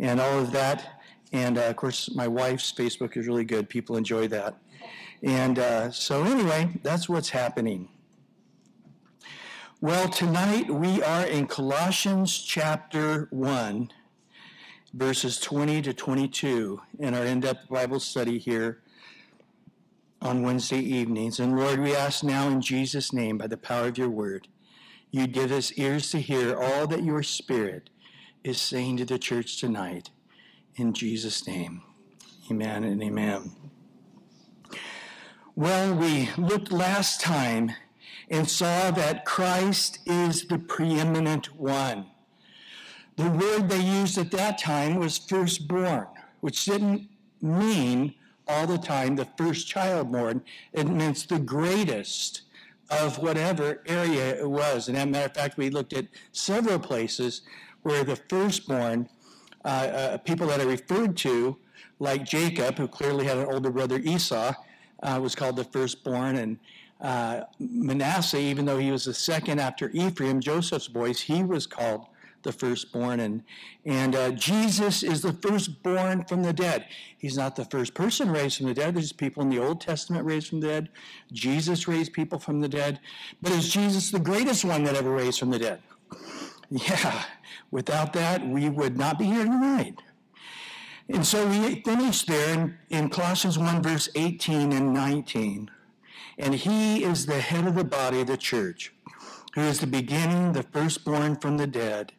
and all of that. And uh, of course, my wife's Facebook is really good. People enjoy that. And uh, so, anyway, that's what's happening. Well, tonight we are in Colossians chapter 1, verses 20 to 22, in our in depth Bible study here on Wednesday evenings. And Lord, we ask now in Jesus' name, by the power of your word, you give us ears to hear all that your Spirit is saying to the church tonight. In Jesus' name, amen and amen. Well, we looked last time and saw that Christ is the preeminent one. The word they used at that time was firstborn, which didn't mean all the time the first child born. It meant the greatest of whatever area it was. And as a matter of fact, we looked at several places where the firstborn, uh, uh, people that are referred to, like Jacob, who clearly had an older brother Esau, uh, was called the firstborn, and uh, Manasseh, even though he was the second after Ephraim, Joseph's boys, he was called the firstborn. And, and uh, Jesus is the firstborn from the dead. He's not the first person raised from the dead. There's people in the Old Testament raised from the dead. Jesus raised people from the dead. But is Jesus the greatest one that ever raised from the dead? Yeah, without that, we would not be here tonight. And so we finish there in, in Colossians 1, verse 18 and 19. And he is the head of the body of the church, who is the beginning, the firstborn from the dead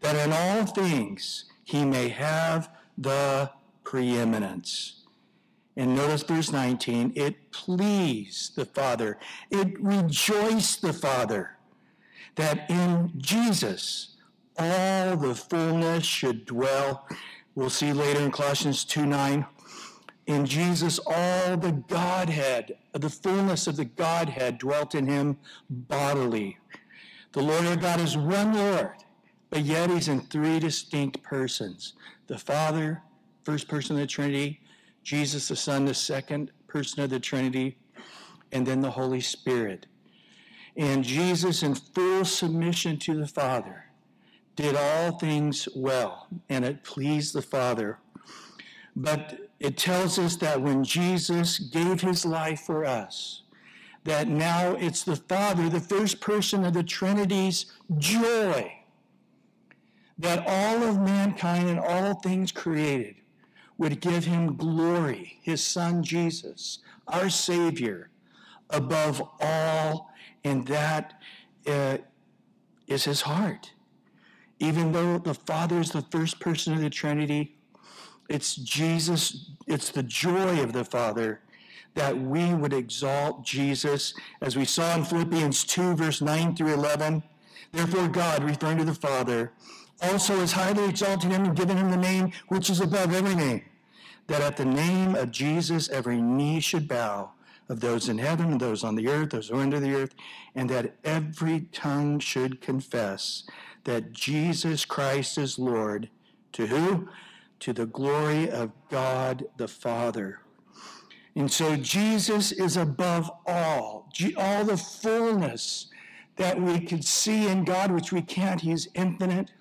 that in all things he may have the preeminence. And notice verse 19, it pleased the Father, it rejoiced the Father that in Jesus all the fullness should dwell. We'll see later in Colossians 2 9. In Jesus, all the Godhead, the fullness of the Godhead dwelt in him bodily. The Lord our God is one Lord but yet he's in three distinct persons the Father, first person of the Trinity, Jesus the Son, the second person of the Trinity, and then the Holy Spirit. And Jesus, in full submission to the Father, did all things well, and it pleased the Father. But it tells us that when Jesus gave his life for us, that now it's the Father, the first person of the Trinity's joy that all of mankind and all things created would give him glory, his son Jesus, our Savior, above all, and that uh, is his heart. Even though the Father is the first person of the Trinity, it's Jesus, it's the joy of the Father that we would exalt Jesus, as we saw in Philippians 2, verse 9 through 11. Therefore, God, referring to the Father, also has highly exalted him and given him the name which is above every name, that at the name of Jesus every knee should bow, of those in heaven and those on the earth, those who are under the earth, and that every tongue should confess that Jesus Christ is Lord. To who? To the glory of God the Father. And so Jesus is above all, all the fullness that we could see in God, which we can't. He's infinite.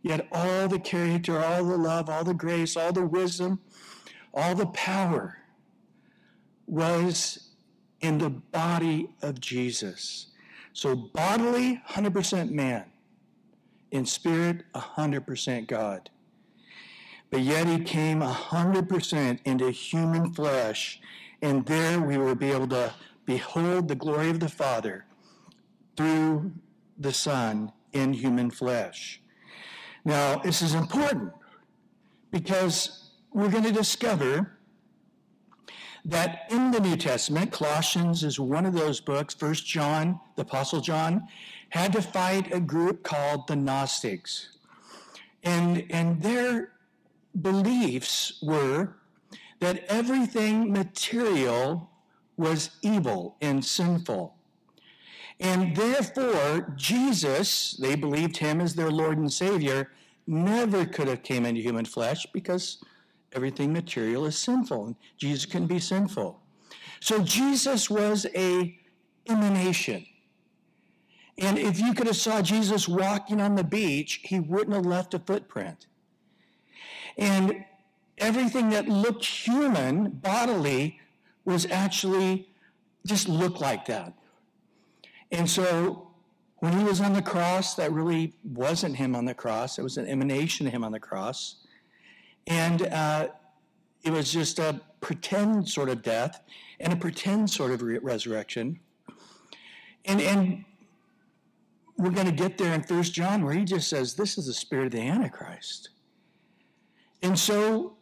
Yet all the character, all the love, all the grace, all the wisdom, all the power was in the body of Jesus. So bodily, 100% man. In spirit, 100% God. But yet he came 100% into human flesh, and there we will be able to behold the glory of the Father through the Son in human flesh. Now, this is important because we're going to discover that in the New Testament, Colossians is one of those books, First John, the Apostle John, had to fight a group called the Gnostics. And, and their beliefs were that everything material was evil and sinful. And therefore, Jesus, they believed him as their Lord and Savior, never could have came into human flesh because everything material is sinful. And Jesus can be sinful. So Jesus was a emanation. And if you could have saw Jesus walking on the beach, he wouldn't have left a footprint. And everything that looked human, bodily, was actually just looked like that. And so when he was on the cross, that really wasn't him on the cross. It was an emanation of him on the cross. And uh, it was just a pretend sort of death and a pretend sort of re- resurrection. And, and we're going to get there in First John where he just says, This is the spirit of the Antichrist. And so,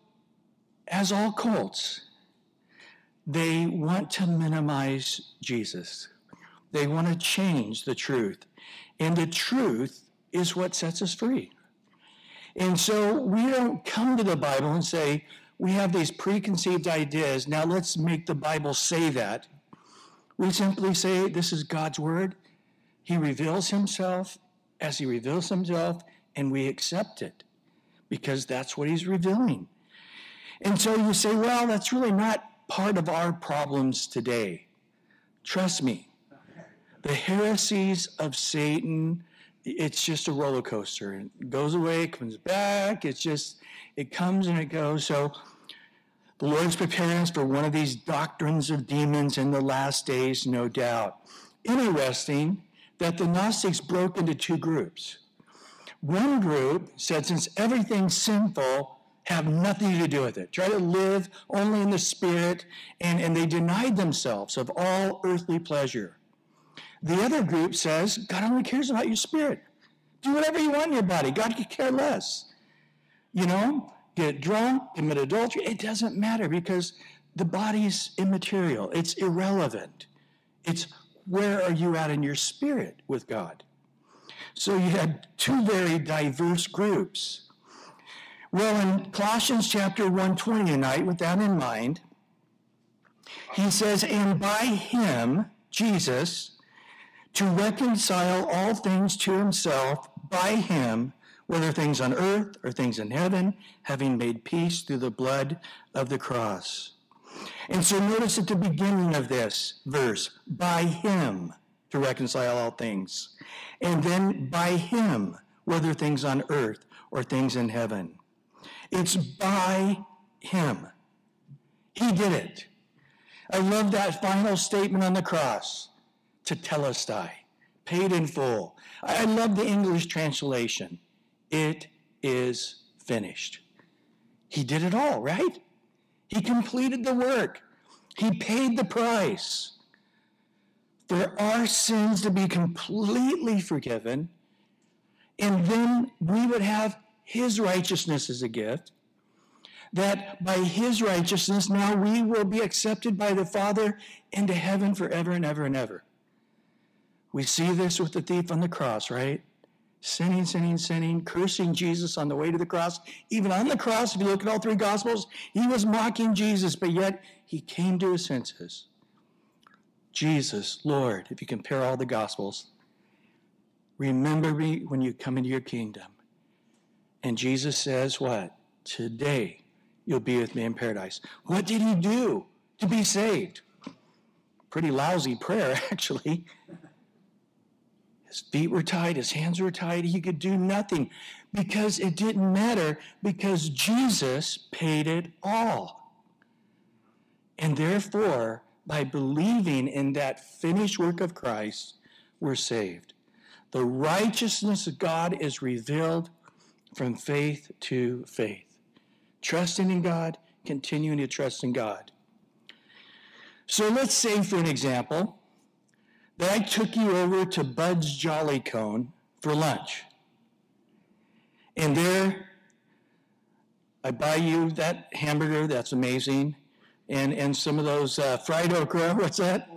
as all cults, they want to minimize Jesus. They want to change the truth. And the truth is what sets us free. And so we don't come to the Bible and say, we have these preconceived ideas. Now let's make the Bible say that. We simply say, this is God's word. He reveals himself as he reveals himself, and we accept it because that's what he's revealing. And so you say, well, that's really not part of our problems today. Trust me, the heresies of Satan, it's just a roller coaster. It goes away, comes back. It's just, it comes and it goes. So the Lord's preparing us for one of these doctrines of demons in the last days, no doubt. Interesting that the Gnostics broke into two groups. One group said, since everything's sinful, have nothing to do with it. Try to live only in the spirit, and, and they denied themselves of all earthly pleasure. The other group says, God only cares about your spirit. Do whatever you want in your body. God could care less. You know, get drunk, commit adultery. It doesn't matter because the body's immaterial. It's irrelevant. It's where are you at in your spirit with God? So you had two very diverse groups. Well, in Colossians chapter 120 tonight, with that in mind, he says, And by him, Jesus, to reconcile all things to himself by him, whether things on earth or things in heaven, having made peace through the blood of the cross. And so notice at the beginning of this verse, by him to reconcile all things. And then by him, whether things on earth or things in heaven. It's by him. He did it. I love that final statement on the cross, tetelestai, paid in full. I love the English translation. It is finished. He did it all, right? He completed the work. He paid the price for our sins to be completely forgiven, and then we would have his righteousness as a gift, that by his righteousness now we will be accepted by the Father into heaven forever and ever and ever. We see this with the thief on the cross, right? Sinning, sinning, sinning, cursing Jesus on the way to the cross. Even on the cross, if you look at all three Gospels, he was mocking Jesus, but yet he came to his senses. Jesus, Lord, if you compare all the Gospels, remember me when you come into your kingdom. And Jesus says, What? Today you'll be with me in paradise. What did he do to be saved? Pretty lousy prayer, actually. His feet were tied, his hands were tied, he could do nothing because it didn't matter because Jesus paid it all. And therefore, by believing in that finished work of Christ, we're saved. The righteousness of God is revealed from faith to faith. Trusting in God, continuing to trust in God. So let's say, for an example, that I took you over to Bud's Jolly Cone for lunch. And there, I buy you that hamburger, that's amazing, and, and some of those uh, fried okra, what's that?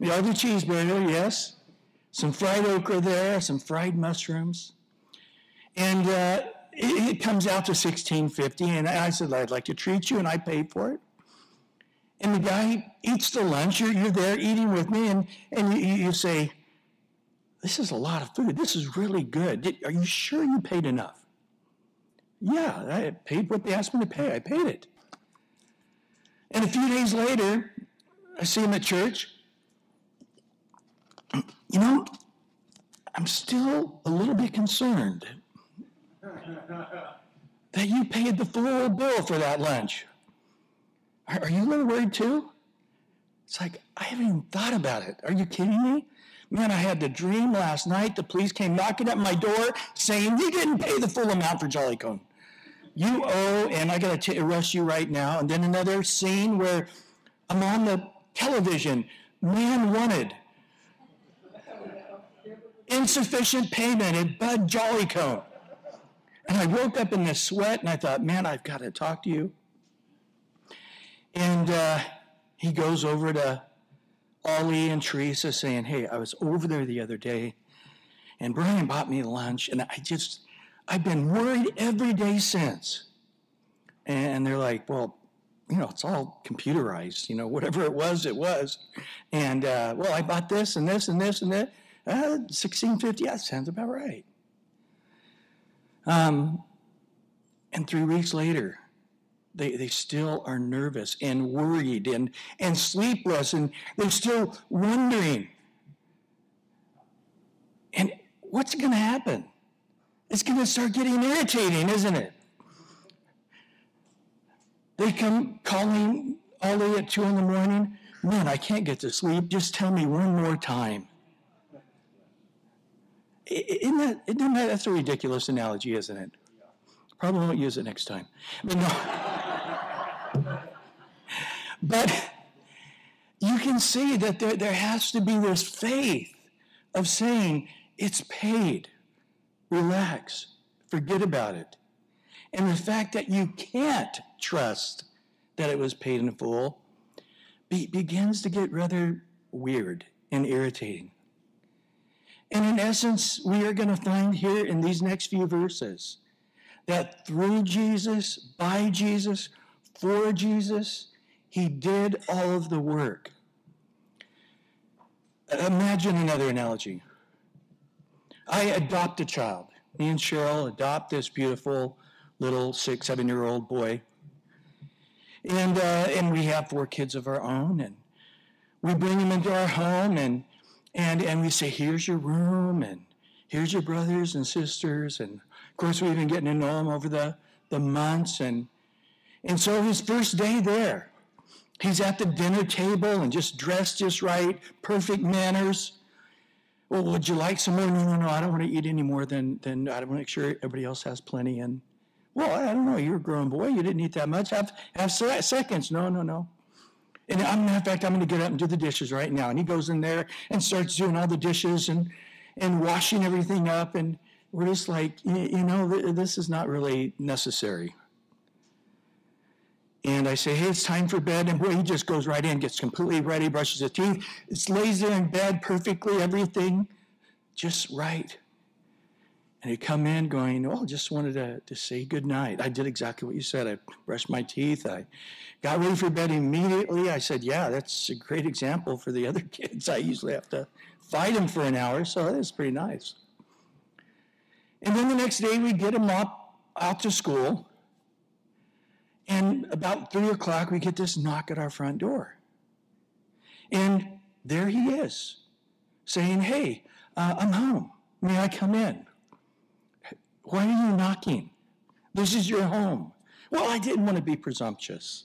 The the cheeseburger, yes. Some fried okra there, some fried mushrooms. And uh, it, it, comes out to 1650 and I said, I'd like to treat you, and I paid for it. And the guy eats the lunch, you're, you're there eating with me, and, and you, you say, This is a lot of food. This is really good. Did, are you sure you paid enough? Yeah, I paid what they asked me to pay. I paid it. And a few days later, I see him at church. You know, I'm still a little bit concerned that you paid the full bill for that lunch. Are, are you a little worried too? It's like, I haven't even thought about it. Are you kidding me? Man, I had the dream last night. The police came knocking at my door saying, You didn't pay the full amount for Jolly Cone. You owe, and I got to arrest you right now. And then another scene where I'm on the television. Man wanted. Insufficient payment at Bud Jolly Cone. And I woke up in this sweat and I thought, man, I've got to talk to you. And uh, he goes over to Ollie and Teresa saying, hey, I was over there the other day and Brian bought me lunch and I just, I've been worried every day since. And they're like, well, you know, it's all computerized, you know, whatever it was, it was. And, uh, well, I bought this and this and this and that. Uh, 1650, that sounds about right. Um, and three weeks later, they, they still are nervous and worried and, and sleepless, and they're still wondering. And what's going to happen? It's going to start getting irritating, isn't it? They come calling Ollie at two in the morning. Man, I can't get to sleep. Just tell me one more time. Isn't that, isn't that that's a ridiculous analogy, isn't it? Probably won't use it next time. But no. But you can see that there, there has to be this faith of saying, it's paid. Relax. Forget about it. And the fact that you can't trust that it was paid in full be, begins to get rather weird and irritating. And in essence, we are going to find here in these next few verses that through Jesus, by Jesus, for Jesus, he did all of the work. Imagine another analogy. I adopt a child. Me and Cheryl adopt this beautiful little six, seven year old boy. And, uh, and we have four kids of our own. And we bring him into our home and and, and we say, here's your room, and here's your brothers and sisters. And course, we've been getting to know him over the, the months. And, and so his first day there, he's at the dinner table and just dressed just right, perfect manners. Well, would you like some more? No, no, no, I don't want to eat any more than, than I want to make sure everybody else has plenty. And, well, I don't know, you're a grown boy. You didn't eat that much. Have, have seconds. No, no, no. And I'm, of fact, I'm going to get up and do the dishes right now. And he goes in there and starts doing all the dishes and, and washing everything up. And we're just like, you know, this is not really necessary. And I say, hey, it's time for bed. And boy, he just goes right in, gets completely ready, brushes his teeth, it's lays there in bed perfectly, everything just right. And he'd come in going, Oh, I just wanted to, to say good night. I did exactly what you said. I brushed my teeth. I got ready for bed immediately. I said, Yeah, that's a great example for the other kids. I usually have to fight them for an hour, so that's pretty nice. And then the next day, we get him up out to school. And about three o'clock, we get this knock at our front door. And there he is saying, Hey, uh, I'm home. May I come in? Why are you knocking? This is your home. Well, I didn't want to be presumptuous.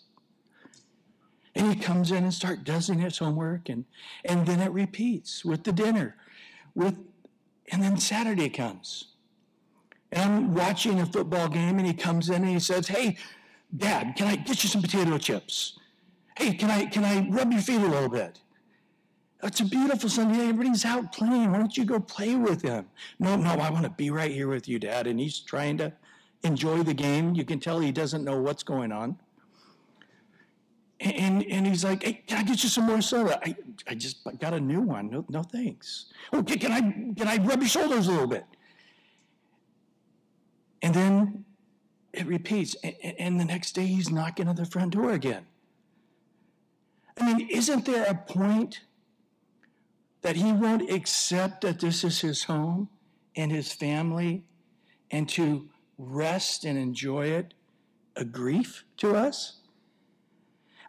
And he comes in and starts doing his homework, and, and then it repeats with the dinner. With, and then Saturday comes. And I'm watching a football game, and he comes in and he says, Hey, Dad, can I get you some potato chips? Hey, can I, can I rub your feet a little bit? It's a beautiful Sunday. Everybody's out playing. Why don't you go play with him? No, no, I want to be right here with you, Dad. And he's trying to enjoy the game. You can tell he doesn't know what's going on. And, and he's like, hey, can I get you some more soda? I, I just got a new one. No, no thanks. Oh, okay, can I, can I rub your shoulders a little bit? And then it repeats. And, the next day he's knocking on the front door again. I mean, isn't there a point that he won't accept that this is his home and his family and to rest and enjoy it a grief to us?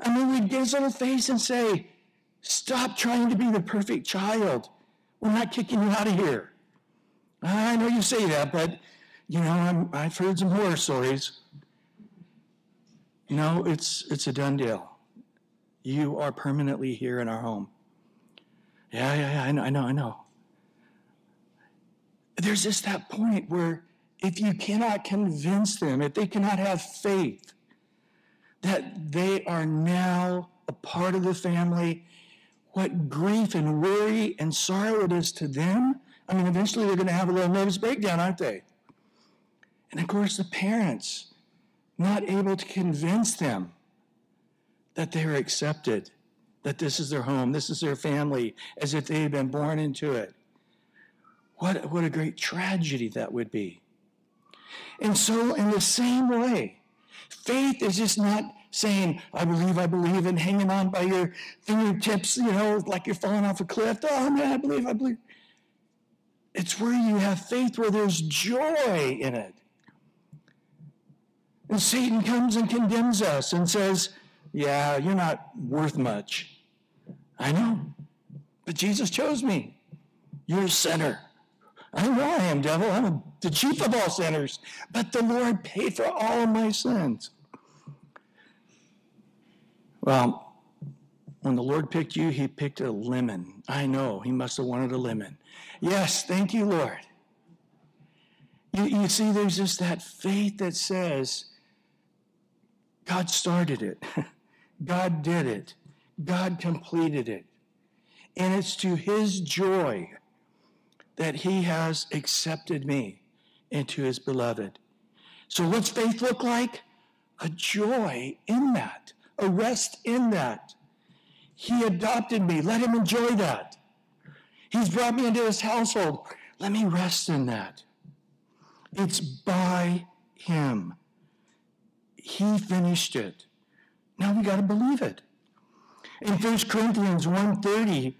I mean, we'd get his little face and say, Stop trying to be the perfect child. We're not kicking you out of here. I know you say that, but, you know, i have heard some horror stories. No, it's, it's a done deal. You are permanently here in our home. Yeah, yeah, yeah, I know, I know, I know. There's just that point where if you cannot convince them, if they cannot have faith that they are now a part of the family, what grief and worry and sorrow it is to them. I mean, eventually they're going to have a little nervous breakdown, aren't they? And of course, the parents not able to convince them that they're accepted, that this is their home, this is their family, as if they had been born into it. What, what a great tragedy that would be. And so, in the same way, faith is just not saying, I believe, I believe, and hanging on by your fingertips, you know, like you're falling off a cliff. Oh, man, I believe, I believe. It's where you have faith where there's joy in it. And Satan comes and condemns us and says, Yeah, you're not worth much. I know, but Jesus chose me. You're a sinner. I know I am, devil. I'm the chief of all sinners. But the Lord paid for all of my sins. Well, when the Lord picked you, he picked a lemon. I know, he must have wanted a lemon. Yes, thank you, Lord. You, you see, there's just that faith that says, God started it, God did it, God completed it. And it's to his joy that he has accepted me into his beloved. So, what's faith look like? A joy in that, a rest in that. He adopted me. Let him enjoy that. He's brought me into his household. Let me rest in that. It's by him. He finished it. Now we got to believe it. In 1 Corinthians 1:30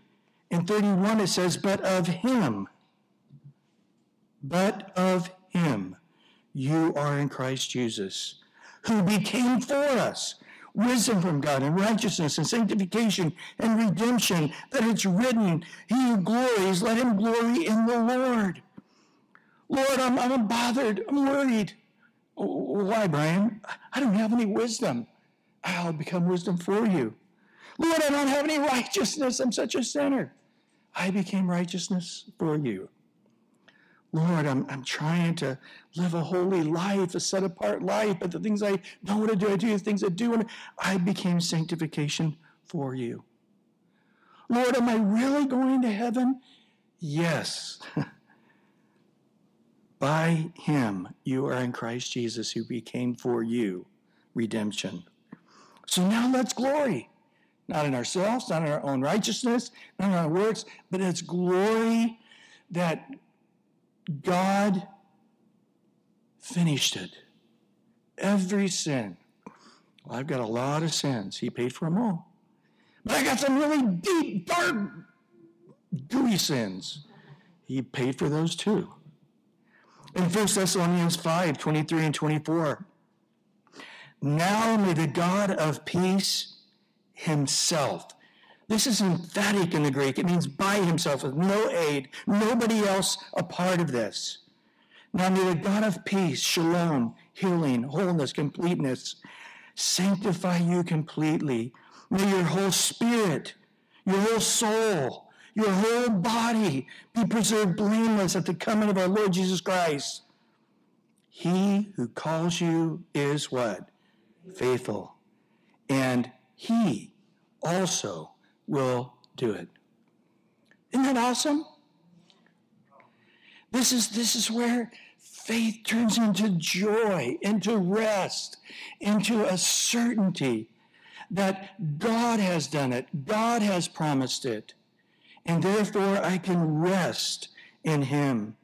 and 31 it says, "But of him but of him you are in Christ Jesus, who became for us wisdom from God and righteousness and sanctification and redemption, that it's written, He who glories, let him glory in the Lord. Lord, I'm, I'm bothered. I'm worried. Why, Brian? I don't have any wisdom. I'll become wisdom for you. Lord, I don't have any righteousness. I'm such a sinner. I became righteousness for you. Lord, I'm, I'm trying to live a holy life, a set apart life, but the things I don't want to do, I do the things I do. And I became sanctification for you. Lord, am I really going to heaven? Yes. By him you are in Christ Jesus, who became for you redemption. So now let's glory. Not in ourselves, not in our own righteousness, not in our works, but it's glory that God finished it. Every sin. Well, I've got a lot of sins. He paid for them all. But I got some really deep, dark, gooey sins. He paid for those too. In 1 Thessalonians 5 23 and 24, now may the God of peace himself this is emphatic in the Greek. It means by himself, with no aid, nobody else a part of this. Now may the God of peace, shalom, healing, wholeness, completeness, sanctify you completely. May your whole spirit, your whole soul, your whole body be preserved blameless at the coming of our Lord Jesus Christ. He who calls you is what? Faithful. And he also will do it. Isn't that awesome? This is, this is where faith turns into joy, into rest, into a certainty that God has done it, God has promised it, and therefore I can rest in Him.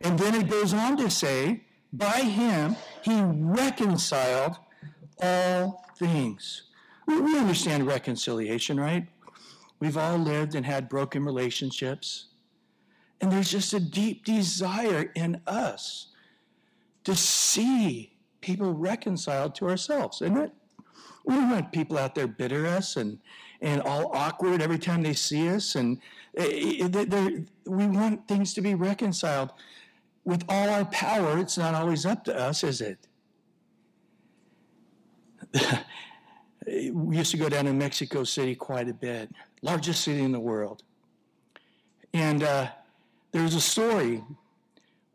And then it goes on to say, by Him He reconciled all things. We understand reconciliation, right? We've all lived and had broken relationships. And there's just a deep desire in us to see people reconciled to ourselves, isn't it? We don't want people out there bitter us and, and all awkward every time they see us. And eh, eh, we want things to be reconciled. With all our power, it's not always up to us, is it? we used to go down to Mexico City quite a bit, largest city in the world. And uh, there was a story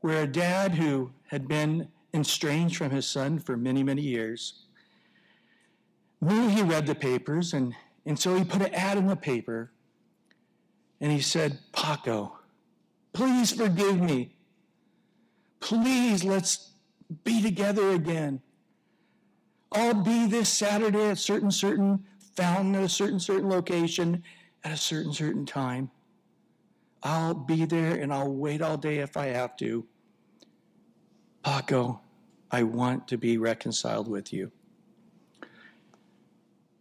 where a dad who had been estranged from his son for many, many years knew he read the papers, and, and so he put an ad in the paper and he said, Paco, please forgive me. Please let's be together again. I'll be this Saturday at certain certain fountain at a certain certain location at a certain certain time. I'll be there and I'll wait all day if I have to. Paco, I want to be reconciled with you.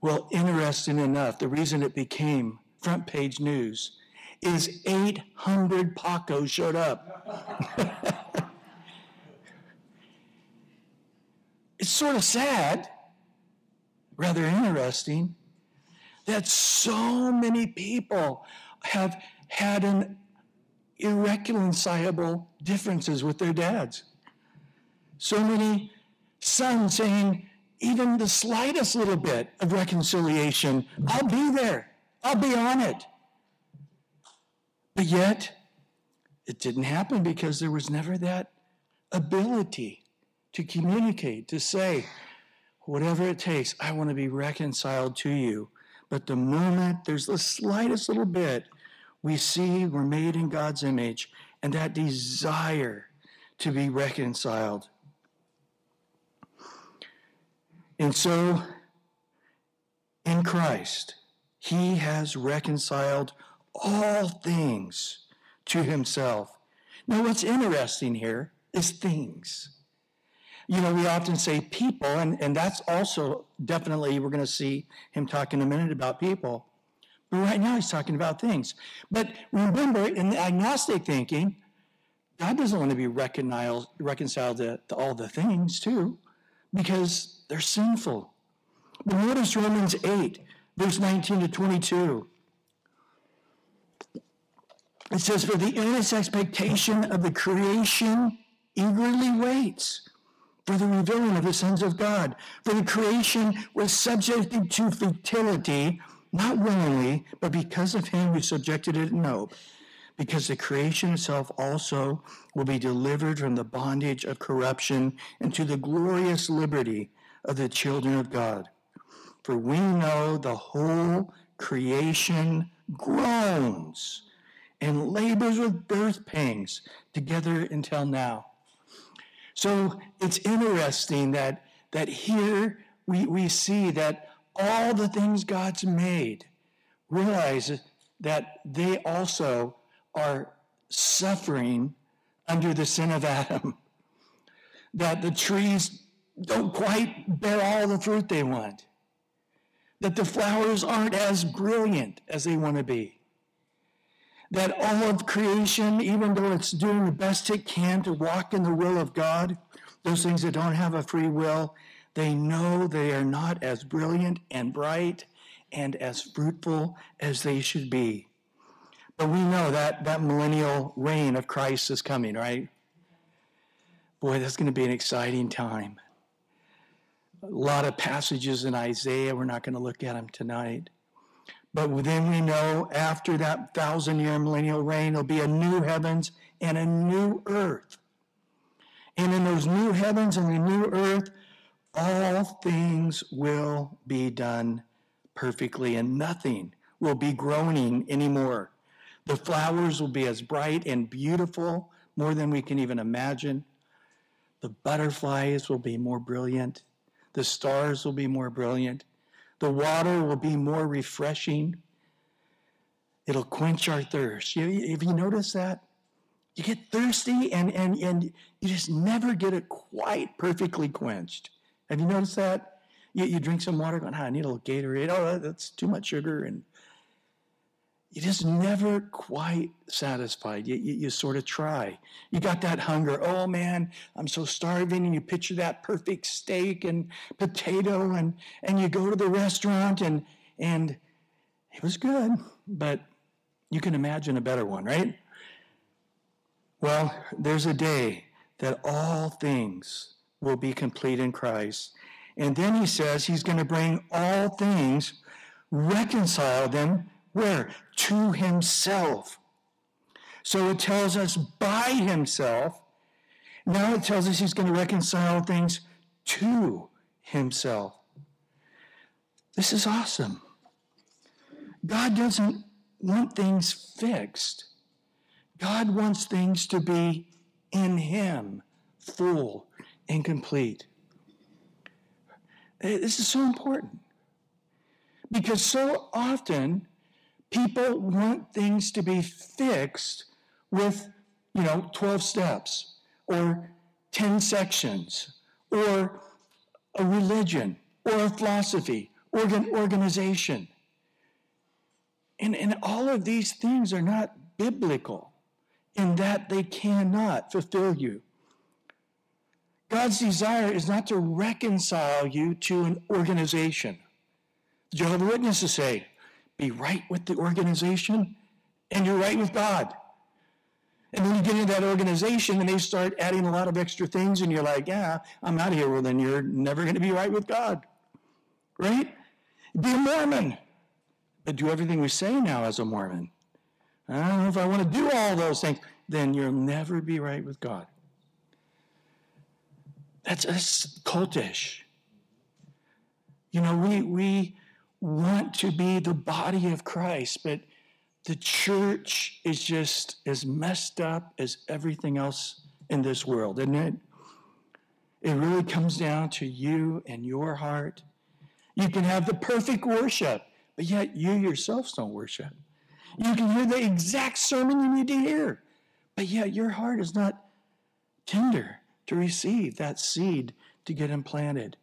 Well, interesting enough, the reason it became front page news is 800 Pacos showed up. it's sort of sad, rather interesting, that so many people have had an irreconcilable differences with their dads. So many sons saying, even the slightest little bit of reconciliation, I'll be there. I'll be on it. But yet, it didn't happen because there was never that ability to communicate, to say, whatever it takes, I want to be reconciled to you. But the moment there's the slightest little bit, we see we're made in God's image and that desire to be reconciled. And so, in Christ, He has reconciled all things to Himself. Now, what's interesting here is things you know, we often say people, and, and that's also definitely, we're going to see him talk in a minute about people. But right now he's talking about things. But remember, in the agnostic thinking, God doesn't want to be reconciled, reconciled to, to all the things, too, because they're sinful. But notice Romans 8, verse 19 to 22. It says, For the earnest expectation of the creation eagerly waits for the revealing of the sons of God. For the creation was subjected to futility, not willingly, but because of him who subjected it in hope. Because the creation itself also will be delivered from the bondage of corruption into the glorious liberty of the children of God. For we know the whole creation groans and labors with birth pangs together until now. So it's interesting that, that here we, we see that all the things God's made realize that they also are suffering under the sin of Adam. That the trees don't quite bear all the fruit they want. That the flowers aren't as brilliant as they want to be that all of creation, even though it's doing the best it can to walk in the will of God, those things that don't have a free will, they know they are not as brilliant and bright and as fruitful as they should be. But we know that that millennial reign of Christ is coming, right? Boy, that's going to be an exciting time. A lot of passages in Isaiah, we're not going to look at them tonight. But then we know after that thousand year millennial reign, there'll be a new heavens and a new earth. And in those new heavens and the new earth, all things will be done perfectly, and nothing will be groaning anymore. The flowers will be as bright and beautiful, more than we can even imagine. The butterflies will be more brilliant. The stars will be more brilliant. The water will be more refreshing. It'll quench our thirst. Have you, have you noticed that? You get thirsty and, and, and you just never get it quite perfectly quenched. Have you noticed that? You, you drink some water, going, oh, I need a little Gatorade. Oh, that's too much sugar. And you just never quite satisfied. You, you, you, sort of try. You got that hunger. Oh man, I'm so starving. And you picture that perfect steak and potato, and, and you go to the restaurant, and, and it was good, but you can imagine a better one, right? Well, there's a day that all things will be complete in Christ, And then he says he's going to bring all things, reconcile them where? To himself. So it tells us by himself. Now it tells us he's going to reconcile things to himself. This is awesome. God doesn't want things fixed. God wants things to be in him, full and complete. Eh, this is so important because so often people want things to be fixed with, you know, 12 steps or 10 sections or a religion or a philosophy or an organization. And, and all of these things are not biblical in that they cannot fulfill you. God's desire is not to reconcile you to an organization. The Jehovah Witnesses say, be right with the organization and you're right with God. And then you get into that organization and they start adding a lot of extra things, and you're like, yeah, I'm out of here. Well, then you're never going to be right with God. Right? Be a Mormon. But do everything we say now as a Mormon. I don't know if I want to do all those things. Then you'll never be right with God. That's, that's cultish. You know, we, we want to be the body of Christ, but the church is just as messed up as everything else in this world, isn't it? It really comes down to you and your heart. You can have the perfect worship, but yet you yourselves don't worship. You can hear the exact sermon you need to hear, but yet your heart is not tender to receive that seed to get implanted.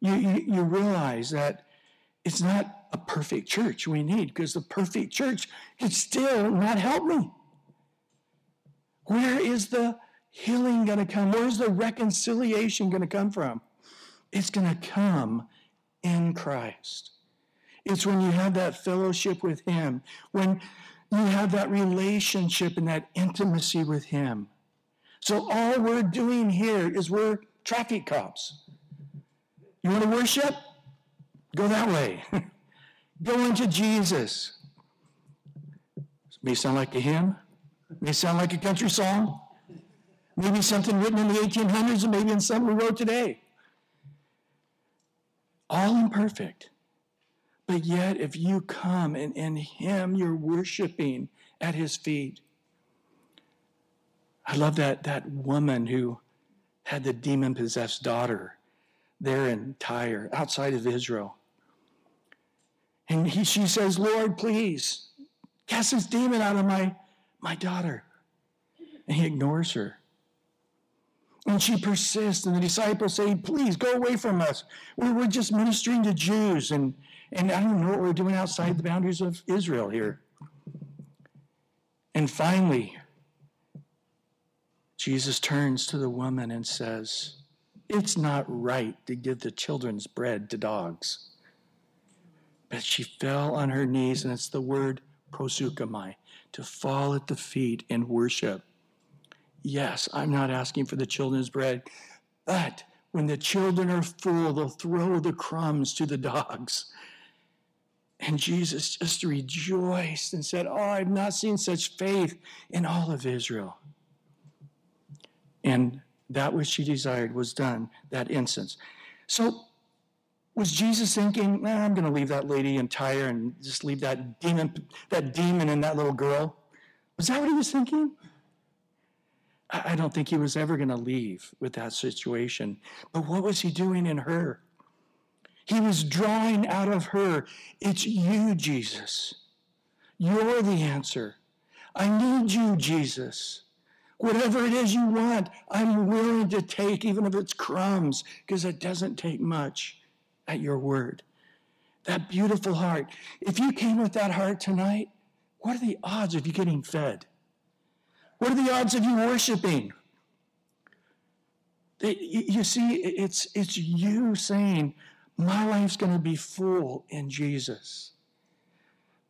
You, you, you realize that it's not a perfect church we need because the perfect church can still not help me. Where is the healing going to come? Where's the reconciliation going to come from? It's going to come in Christ. It's when you have that fellowship with Him, when you have that relationship and that intimacy with Him. So all we're doing here is we're traffic cops. You want to worship? Go that way. Go into Jesus. may sound like a hymn, may sound like a country song, maybe something written in the 1800s, and maybe in something we wrote today. All imperfect. But yet, if you come and in Him, you're worshiping at His feet. I love that, that woman who had the demon possessed daughter there in Tyre, outside of Israel. And he, she says, Lord, please cast this demon out of my, my daughter. And he ignores her. And she persists, and the disciples say, Please go away from us. We're, we're just ministering to Jews, and, and I don't know what we're doing outside the boundaries of Israel here. And finally, Jesus turns to the woman and says, It's not right to give the children's bread to dogs. She fell on her knees, and it's the word proseuchomai, to fall at the feet and worship. Yes, I'm not asking for the children's bread, but when the children are full, they'll throw the crumbs to the dogs. And Jesus just rejoiced and said, Oh, I've not seen such faith in all of Israel. And that which she desired was done that instance. So was Jesus thinking, I'm going to leave that lady in Tyre and just leave that demon, that demon in that little girl? Was that what he was thinking? I don't think he was ever going to leave with that situation. But what was he doing in her? He was drawing out of her, it's you, Jesus. You're the answer. I need you, Jesus. Whatever it is you want, I'm willing to take, even if it's crumbs, because it doesn't take much at your word. That beautiful heart. If you came with that heart tonight, what are the odds of you getting fed? What are the odds of you worshiping? You see, it's, it's you saying, My life's going to be full in Jesus.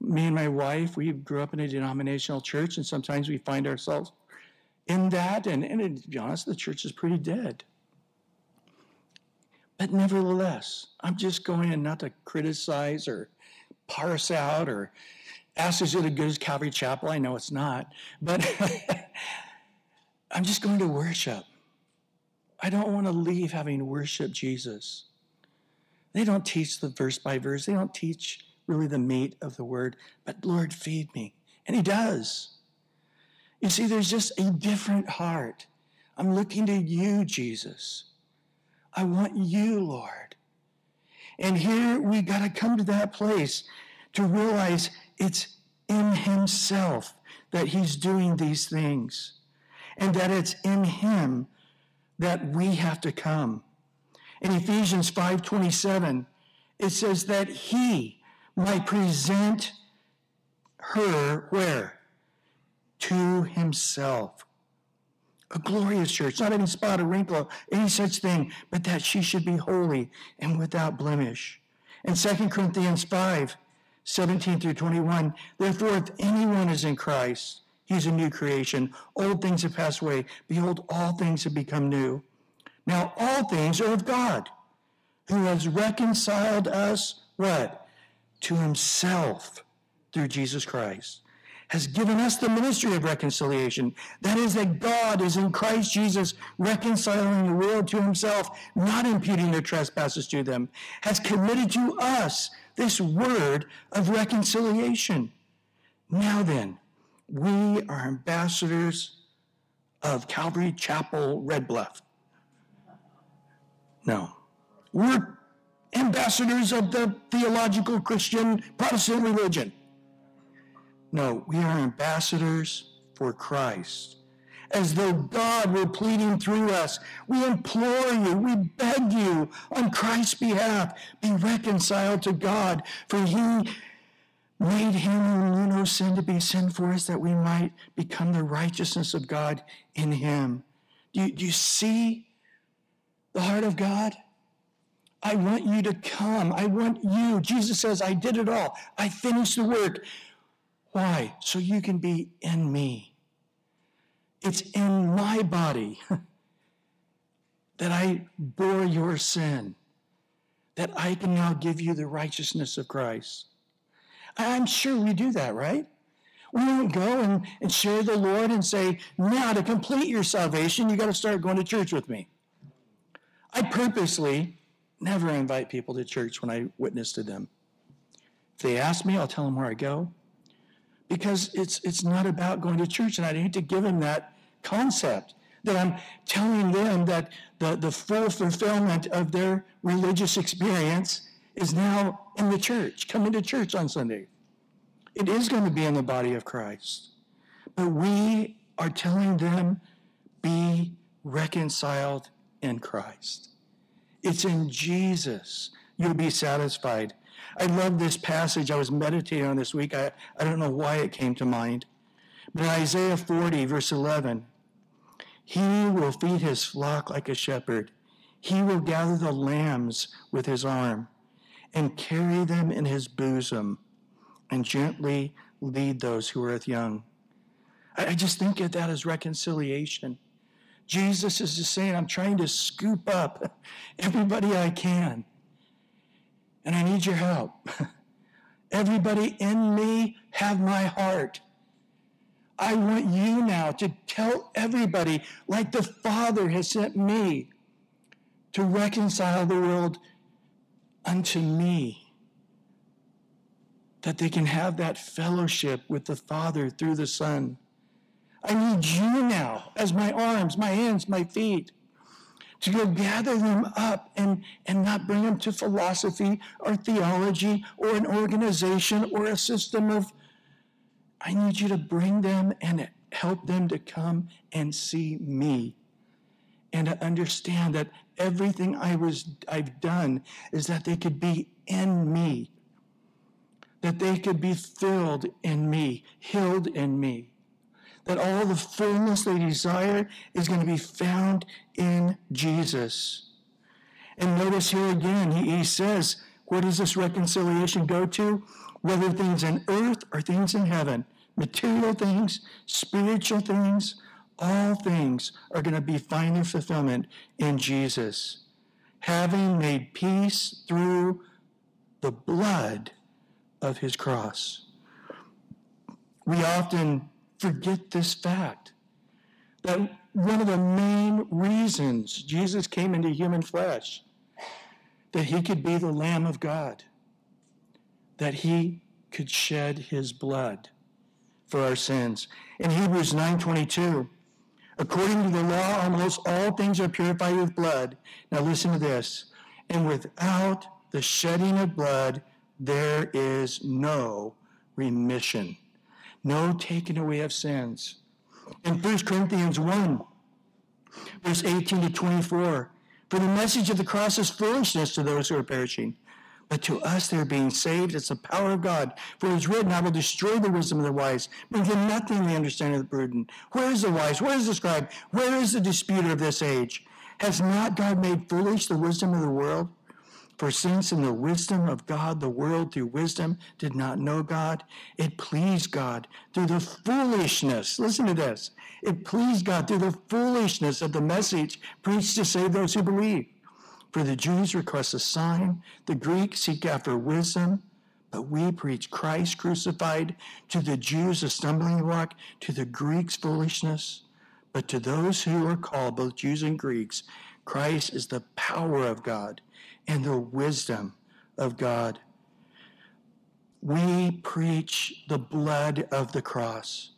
Me and my wife, we grew up in a denominational church, and sometimes we find ourselves in that. And, and to be honest, the church is pretty dead. But nevertheless, I'm just going in not to criticize or parse out or ask is it as good Calvary Chapel? I know it's not. But I'm just going to worship. I don't want to leave having worshiped Jesus. They don't teach the verse by verse. They don't teach really the meat of the word. But Lord, feed me. And he does. You see, there's just a different heart. I'm looking to you, Jesus. I want you, Lord. And here we got to come to that place to realize it's in himself that he's doing these things and that it's in him that we have to come. In Ephesians 5:27, it says that he might present her where? To himself. A glorious church, not any spot or wrinkle, any such thing, but that she should be holy and without blemish. In 2 Corinthians 5, 17 through 21, therefore, if anyone is in Christ, he's a new creation. Old things have passed away. Behold, all things have become new. Now, all things are of God, who has reconciled us, what? To himself through Jesus Christ, has given us the ministry of reconciliation. That is, that God is in Christ Jesus reconciling the world to himself, not imputing their trespasses to them, has committed to us this word of reconciliation. Now then, we are ambassadors of Calvary Chapel, Red Bluff. No. We're ambassadors of the theological Christian Protestant religion. No, we are ambassadors for Christ. As though God were pleading through us. We implore you, we beg you on Christ's behalf, be reconciled to God, for he made him who knew no sin to be sin for us that we might become the righteousness of God in him. Do you, do you see the heart of God? I want you to come. I want you. Jesus says, I did it all. I finished the work. Why? So you can be in me. It's in my body that I bore your sin, that I can now give you the righteousness of Christ. I'm sure we do that, right? We don't go and, and share the Lord and say, now to complete your salvation, you got to start going to church with me. I purposely never invite people to church when I witness to them. If they ask me, I'll tell them where I go. Because it's, it's not about going to church, and I need to give them that concept that I'm telling them that the, the full fulfillment of their religious experience is now in the church, coming to church on Sunday. It is going to be in the body of Christ. But we are telling them, be reconciled in Christ. It's in Jesus you'll be satisfied. I love this passage I was meditating on this week. I, I don't know why it came to mind. But Isaiah 40, verse 11, he will feed his flock like a shepherd. He will gather the lambs with his arm and carry them in his bosom and gently lead those who are young. I, I just think of that as reconciliation. Jesus is just saying, I'm trying to scoop up everybody I can. And I need your help. Everybody in me have my heart. I want you now to tell everybody, like the Father has sent me, to reconcile the world unto me. That they can have that fellowship with the Father through the Son. I need you now as my arms, my hands, my feet to go gather them up and, and not bring them to philosophy or theology or an organization or a system of. I need you to bring them and help them to come and see me and to understand that everything I was, I've done is that they could be in me, that they could be filled in me, healed in me that all the fullness they desire is going to be found in Jesus. And notice here again, he, he says, where does this reconciliation go to? Whether things in earth or things in heaven, material things, spiritual things, all things are going to be find their fulfillment in Jesus. having made peace through the blood of his cross. We often forget this fact that one of the main reasons Jesus came into human flesh that he could be the lamb of God that he could shed his blood for our sins. In Hebrews 9:22 according to the law almost all things are purified with blood. Now listen to this. And without the shedding of blood there is no remission no taking away of sins in 1 Corinthians 1, verse 18 to 24. For the message of the cross is foolishness to those who are perishing. But to us they are being saved. It's the power of God. For it is written, I will destroy the wisdom of the wise, bring nothing the understanding of the prudent. Where is the wise? Where is the scribe? Where is the disputer of this age? Has not God made foolish the wisdom of the world? For since in the wisdom of God, the world through wisdom did not know God, it pleased God through the foolishness. Listen to this. It pleased God through the foolishness of the message preached to save those who believe. For the Jews request a sign, the Greeks seek after wisdom, but we preach Christ crucified, to the Jews a stumbling block, to the Greeks foolishness. But to those who are called, both Jews and Greeks, Christ is the power of God and the wisdom of God. We preach the blood of the cross.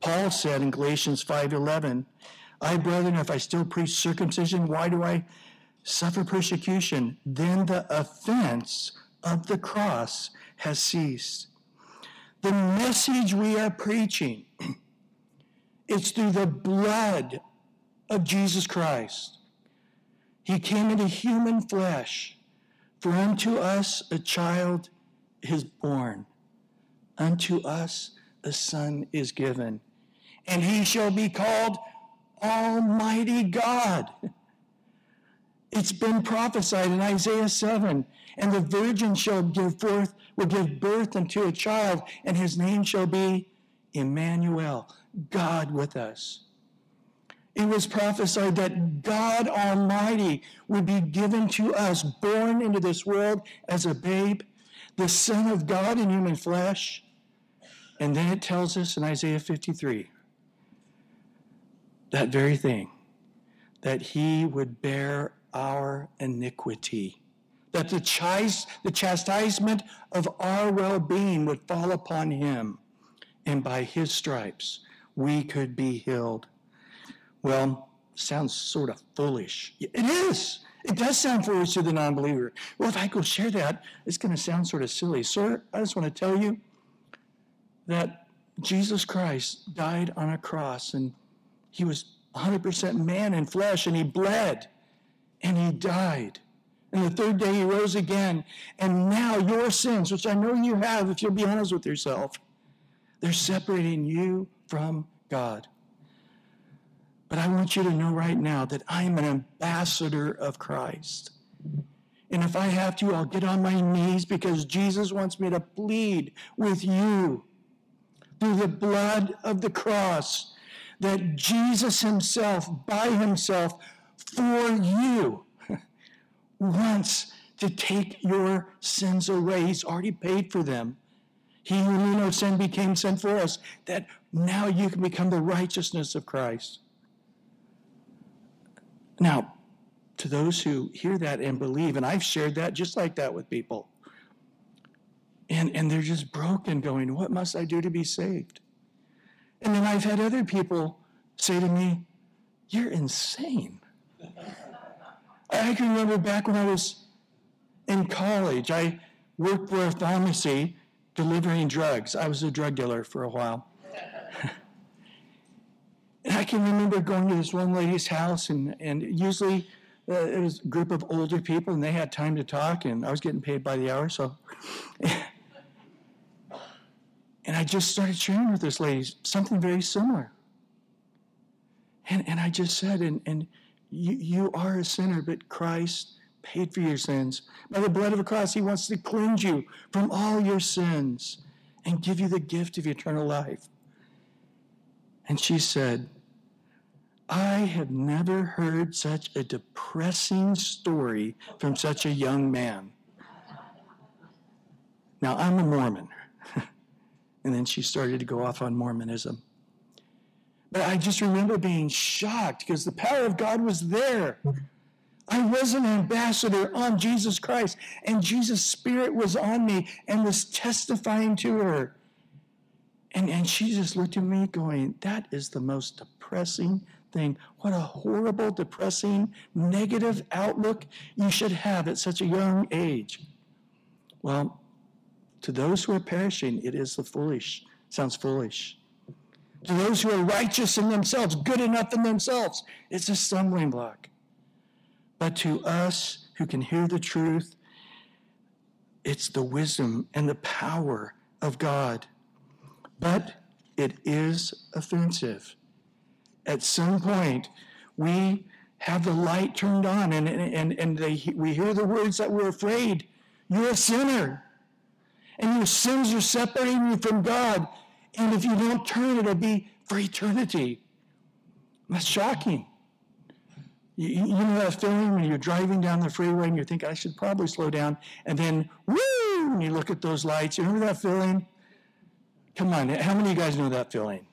Paul said in Galatians 5:11, "I brethren, if I still preach circumcision, why do I suffer persecution? Then the offense of the cross has ceased." The message we are preaching is through the blood of Jesus Christ. He came into human flesh. For unto us a child is born, unto us a son is given, and he shall be called Almighty God. It's been prophesied in Isaiah 7. And the virgin shall give forth, will give birth unto a child, and his name shall be Emmanuel, God with us. It was prophesied that God Almighty would be given to us, born into this world as a babe, the Son of God in human flesh. And then it tells us in Isaiah 53 that very thing, that he would bear our iniquity, that the, the chastisement of our well being would fall upon him, and by his stripes we could be healed. Well, sounds sort of foolish. It is. It does sound foolish to the non believer. Well, if I go share that, it's going to sound sort of silly. Sir, I just want to tell you that Jesus Christ died on a cross and he was 100% man in flesh and he bled and he died. And the third day he rose again. And now your sins, which I know you have if you'll be honest with yourself, they're separating you from God. But I want you to know right now that I am an ambassador of Christ. And if I have to, I'll get on my knees because Jesus wants me to plead with you through the blood of the cross that Jesus himself, by himself, for you, wants to take your sins away. He's already paid for them. He who knew no sin became sin for us, that now you can become the righteousness of Christ. Now, to those who hear that and believe, and I've shared that just like that with people, and, and they're just broken, going, What must I do to be saved? And then I've had other people say to me, You're insane. I can remember back when I was in college, I worked for a pharmacy delivering drugs. I was a drug dealer for a while. And I can remember going to this one lady's house, and, and usually uh, it was a group of older people, and they had time to talk, and I was getting paid by the hour, so. and I just started sharing with this lady something very similar. And, and I just said, and, and you, you are a sinner, but Christ paid for your sins. By the blood of the cross, he wants to cleanse you from all your sins and give you the gift of eternal life. And she said, I have never heard such a depressing story from such a young man. Now, I'm a Mormon. and then she started to go off on Mormonism. But I just remember being shocked because the power of God was there. I was an ambassador on Jesus Christ, and Jesus' Spirit was on me and was testifying to her. And, and she just looked at me going, That is the most depressing thing. What a horrible, depressing, negative outlook you should have at such a young age. Well, to those who are perishing, it is the foolish. Sounds foolish. To those who are righteous in themselves, good enough in themselves, it's a stumbling block. But to us who can hear the truth, it's the wisdom and the power of God. But it is offensive. At some point, we have the light turned on and, and, and they, we hear the words that we're afraid. You're a sinner. And your sins are separating you from God. And if you don't turn, it'll be for eternity. That's shocking. You, you, know that feeling when you're driving down the freeway and you think, I should probably slow down. And then, woo, and you look at those lights. You remember that feeling? Come on, how many of you guys know that feeling?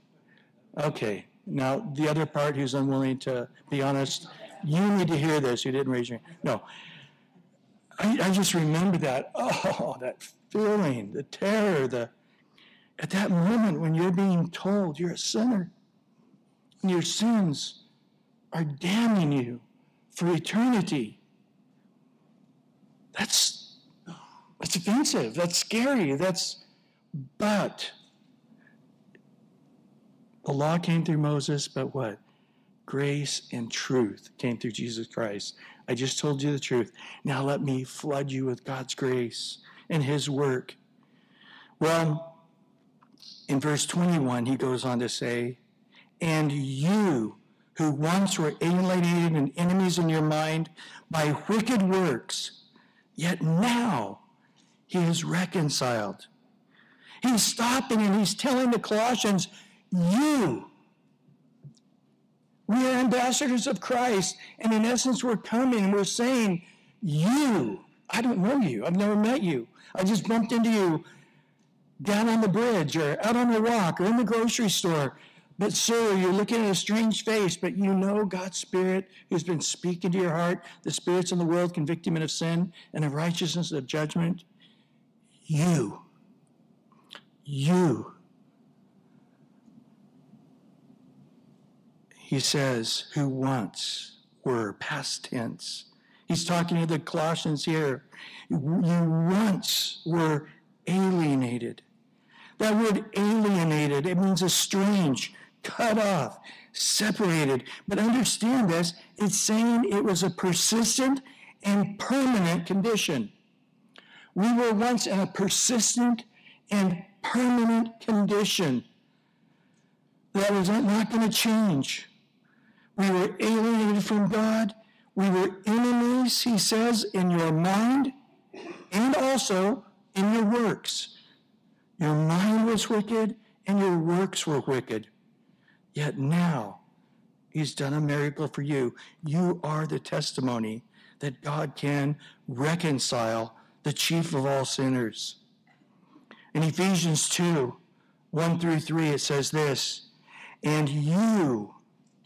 Okay. Now, the other part who's unwilling to be honest, you need to hear this. You didn't raise your hand. No. I, I just remember that. Oh, that feeling, the terror, the at that moment when you're being told you're a sinner and your sins are damning you for eternity. That's that's offensive. That's scary. That's but the law came through Moses, but what? Grace and truth came through Jesus Christ. I just told you the truth. Now let me flood you with God's grace and his work. Well, in verse 21, he goes on to say, And you who once were alienated and enemies in your mind by wicked works, yet now he is reconciled. He's stopping and he's telling the Colossians, You. We are ambassadors of Christ, and in essence, we're coming and we're saying, You. I don't know you. I've never met you. I just bumped into you down on the bridge or out on the walk or in the grocery store. But, sir, you're looking at a strange face, but you know God's Spirit who's been speaking to your heart. The spirits in the world convict you of sin and of righteousness and of judgment. You, you, he says, who once were past tense. He's talking to the Colossians here. You once were alienated that word alienated, it means estranged, cut off, separated. But understand this, it's saying it was a persistent and permanent condition. We were once in a persistent and permanent condition that was not going to change. We were alienated from God. We were enemies, he says, in your mind and also in your works. Your mind was wicked and your works were wicked. Yet now he's done a miracle for you. You are the testimony that God can reconcile the chief of all sinners. In Ephesians 2 1 through 3, it says this And you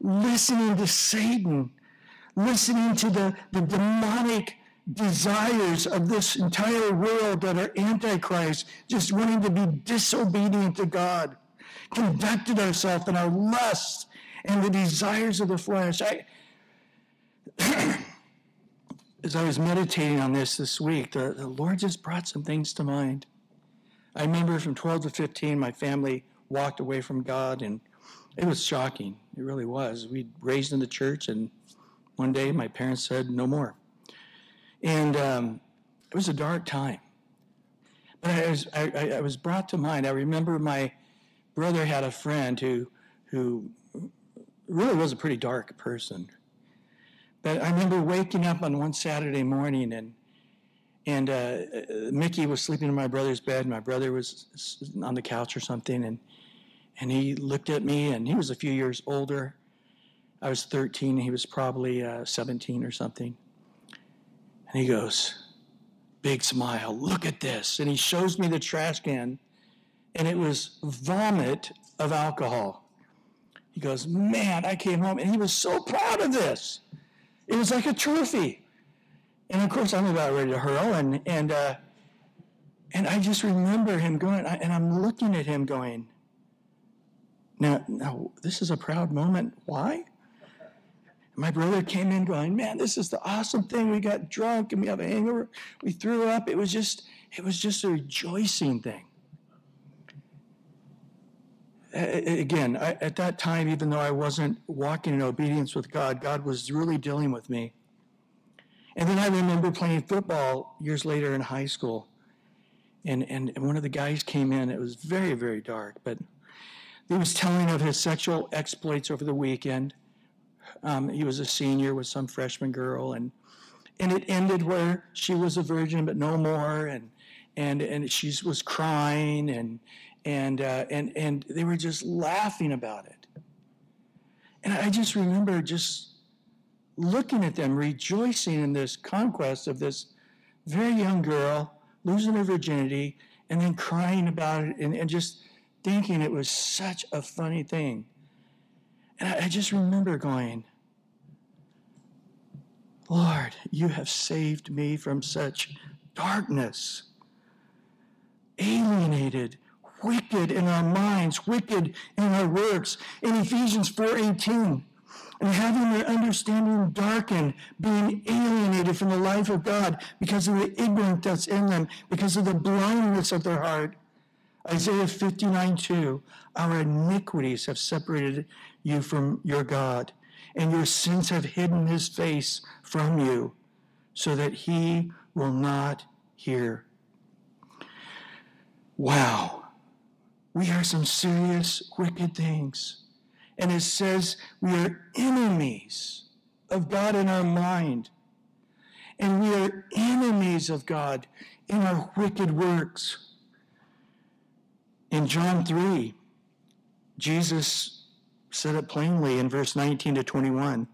listening to Satan listening to the, the demonic desires of this entire world that are antichrist, just wanting to be disobedient to God, conducted ourselves in our lusts and the desires of the flesh. I, as I was meditating on this this week, the, the Lord just brought some things to mind. I remember from 12 to 15, my family walked away from God, and it was shocking. It really was. We raised in the church, and one day my parents said, no more. And um, it was a dark time. But I was, I, I was brought to mind. I remember my brother had a friend who, who really was a pretty dark person. But I remember waking up on one Saturday morning and and uh, Mickey was sleeping in my brother's bed. My brother was on the couch or something, and and he looked at me, and he was a few years older. I was 13, he was probably uh, 17 or something. And he goes, big smile, look at this. And he shows me the trash can, and it was vomit of alcohol. He goes, man, I came home, and he was so proud of this. It was like a trophy. And of course, I'm about ready to hurl, and and uh, and I just remember him going, and I'm looking at him going, now, now this is a proud moment. Why? My brother came in going, man, this is the awesome thing. We got drunk and we have a hangover. We threw up. It was just, it was just a rejoicing thing. Again, I, at that time, even though I wasn't walking in obedience with God, God was really dealing with me. And then I remember playing football years later in high school. And, and one of the guys came in. It was very, very dark, but he was telling of his sexual exploits over the weekend. Um, he was a senior with some freshman girl, and and it ended where she was a virgin but no more, and and and she was crying, and and uh, and and they were just laughing about it. And I just remember just looking at them, rejoicing in this conquest of this very young girl losing her virginity, and then crying about it, and, and just thinking it was such a funny thing. And I, I just remember going, Lord, you have saved me from such darkness, alienated, wicked in our minds, wicked in our works. In Ephesians 4:18, and having their understanding darkened, being alienated from the life of God because of the ignorance that's in them, because of the blindness of their heart. Isaiah 59 2 Our iniquities have separated you from your God, and your sins have hidden his face from you, so that he will not hear. Wow. We are some serious wicked things. And it says we are enemies of God in our mind. And we are enemies of God in our wicked works. In John 3, Jesus said it plainly in verse 19 to 21.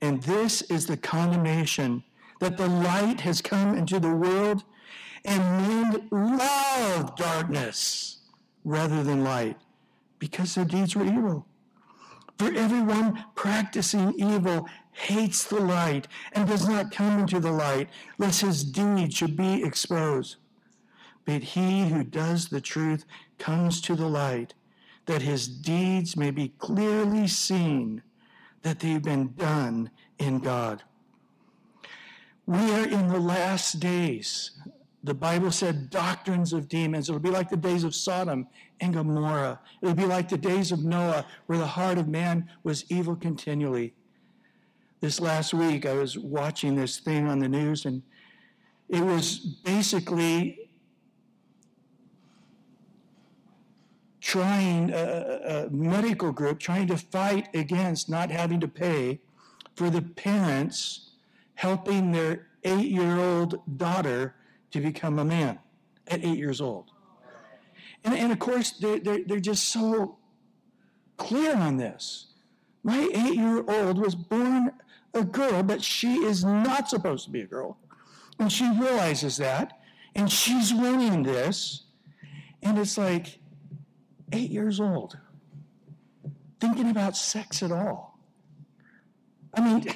And this is the condemnation that the light has come into the world and men love darkness rather than light because their deeds were evil. For everyone practicing evil hates the light and does not come into the light, lest his deeds should be exposed. But he who does the truth comes to the light, that his deeds may be clearly seen, that they've been done in God. We are in the last days. The Bible said doctrines of demons. It'll be like the days of Sodom and Gomorrah. It'll be like the days of Noah, where the heart of man was evil continually. This last week, I was watching this thing on the news, and it was basically trying, a, a medical group trying to fight against not having to pay for the parents helping their eight year old daughter to become a man at eight years old. And, and of course, they're, they're, they're just so clear on this. My eight year old was born a girl, but she is not supposed to be a girl. And she realizes that, and she's winning this. And it's like, eight years old, thinking about sex at all. I mean,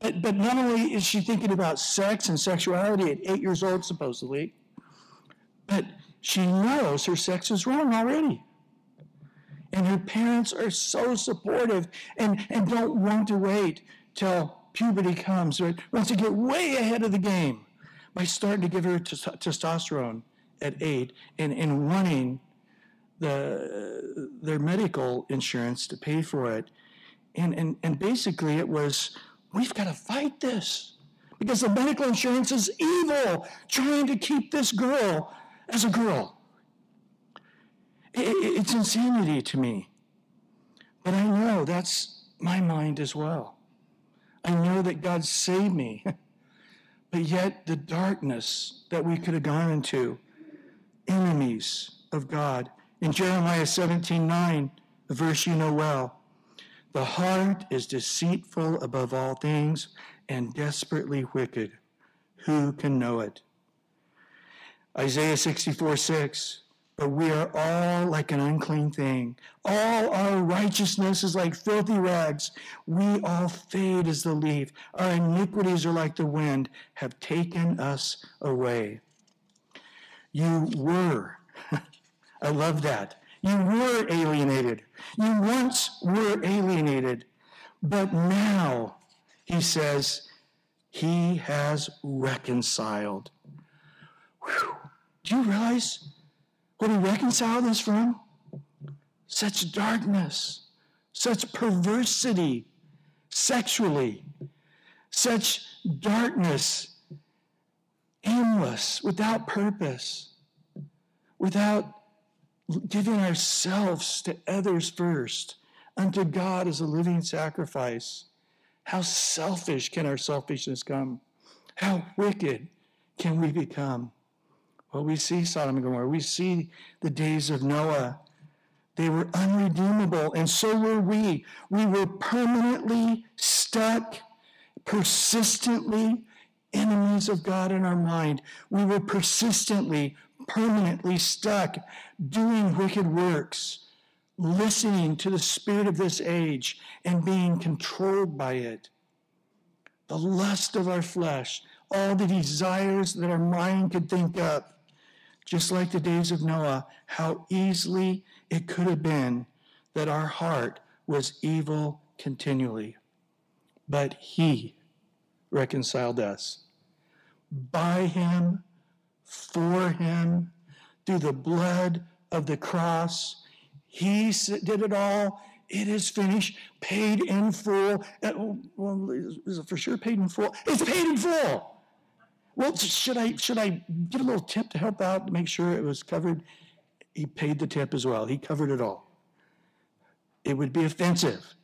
but, but not only is she thinking about sex and sexuality at eight years old, supposedly, but she knows her sex is wrong already. And her parents are so supportive and, and don't want to wait till puberty comes or wants to get way ahead of the game by starting to give her testosterone at eight and, and wanting the, their medical insurance to pay for it. And, and, and basically, it was we've got to fight this because the medical insurance is evil, trying to keep this girl as a girl. It, it, it's insanity to me. But I know that's my mind as well. I know that God saved me. but yet, the darkness that we could have gone into, enemies of God. In Jeremiah 17 9, a verse you know well, the heart is deceitful above all things and desperately wicked. Who can know it? Isaiah 64 6, but we are all like an unclean thing. All our righteousness is like filthy rags. We all fade as the leaf. Our iniquities are like the wind, have taken us away. You were, I love that. You were alienated. You once were alienated. But now, he says, he has reconciled. Whew. Do you realize what he reconciled us from? Such darkness, such perversity sexually, such darkness, aimless, without purpose, without giving ourselves to others first, unto God as a living sacrifice. How selfish can our selfishness come? How wicked can we become? Well, we see Sodom and Gomorrah. We see the days of Noah. They were unredeemable, and so were we. We were permanently stuck, persistently enemies of God in our mind. We were persistently permanently stuck doing wicked works, listening to the spirit of this age and being controlled by it. The lust of our flesh, all the desires that our mind could think up, just like the days of Noah, how easily it could have been that our heart was evil continually. But He reconciled us. By Him, for him through the blood of the cross. He did it all. It is finished, paid in full. Uh, well, is it for sure paid in full? It's paid in full. Well, should I should I get a little tip to help out to make sure it was covered? He paid the tip as well. He covered it all. It would be offensive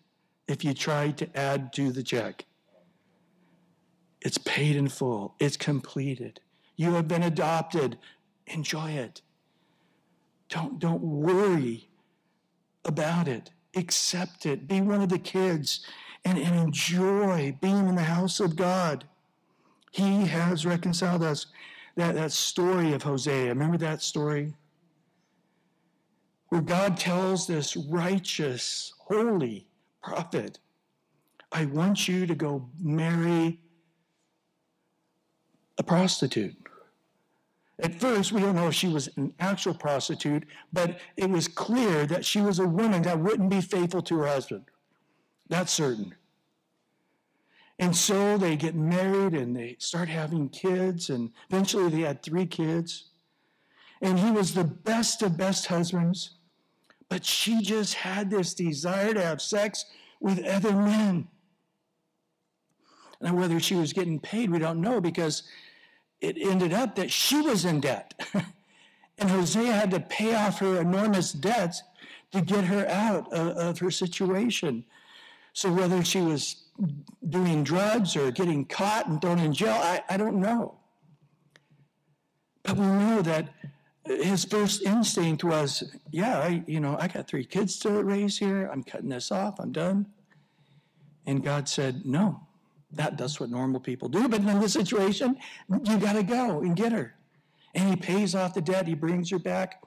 if you tried to add to the check. It's paid in full. It's completed. You have been adopted. Enjoy it. Don't, don't worry about it. Accept it. Be one of the kids and, and enjoy being in the house of God. He has reconciled us. That, that story of Hosea, remember that story? Where God tells this righteous, holy prophet, I want you to go marry a prostitute. At first, we don't know if she was an actual prostitute, but it was clear that she was a woman that wouldn't be faithful to her husband. That's certain. And so they get married and they start having kids, and eventually they had three kids. And he was the best of best husbands, but she just had this desire to have sex with other men. And whether she was getting paid, we don't know because it ended up that she was in debt. and Hosea had to pay off her enormous debts to get her out of, of, her situation. So whether she was doing drugs or getting caught and thrown in jail, I, I don't know. But we know that his first instinct was, yeah, I, you know, I got three kids to raise here. I'm cutting this off. I'm done. And God said, no, that, that's what normal people do. But in this situation, you got to go and get her. And he pays off the debt. He brings her back.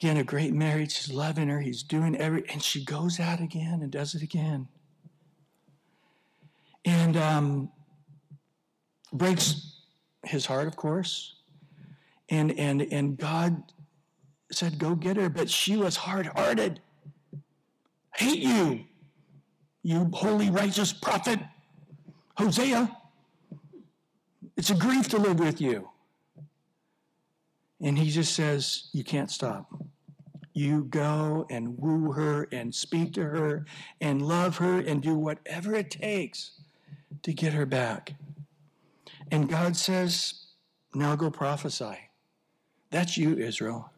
Again, a great marriage. He's loving her. He's doing every, and she goes out again and does it again. And um, breaks his heart, of course. And and and God said, "Go get her," but she was hard-hearted. Hate you you holy, righteous prophet, Hosea. It's a grief to live with you. And he just says, You can't stop. you go and woo her and speak to her and love her and do whatever it takes to get her back. And God says, now go prophesy. That's you, Israel.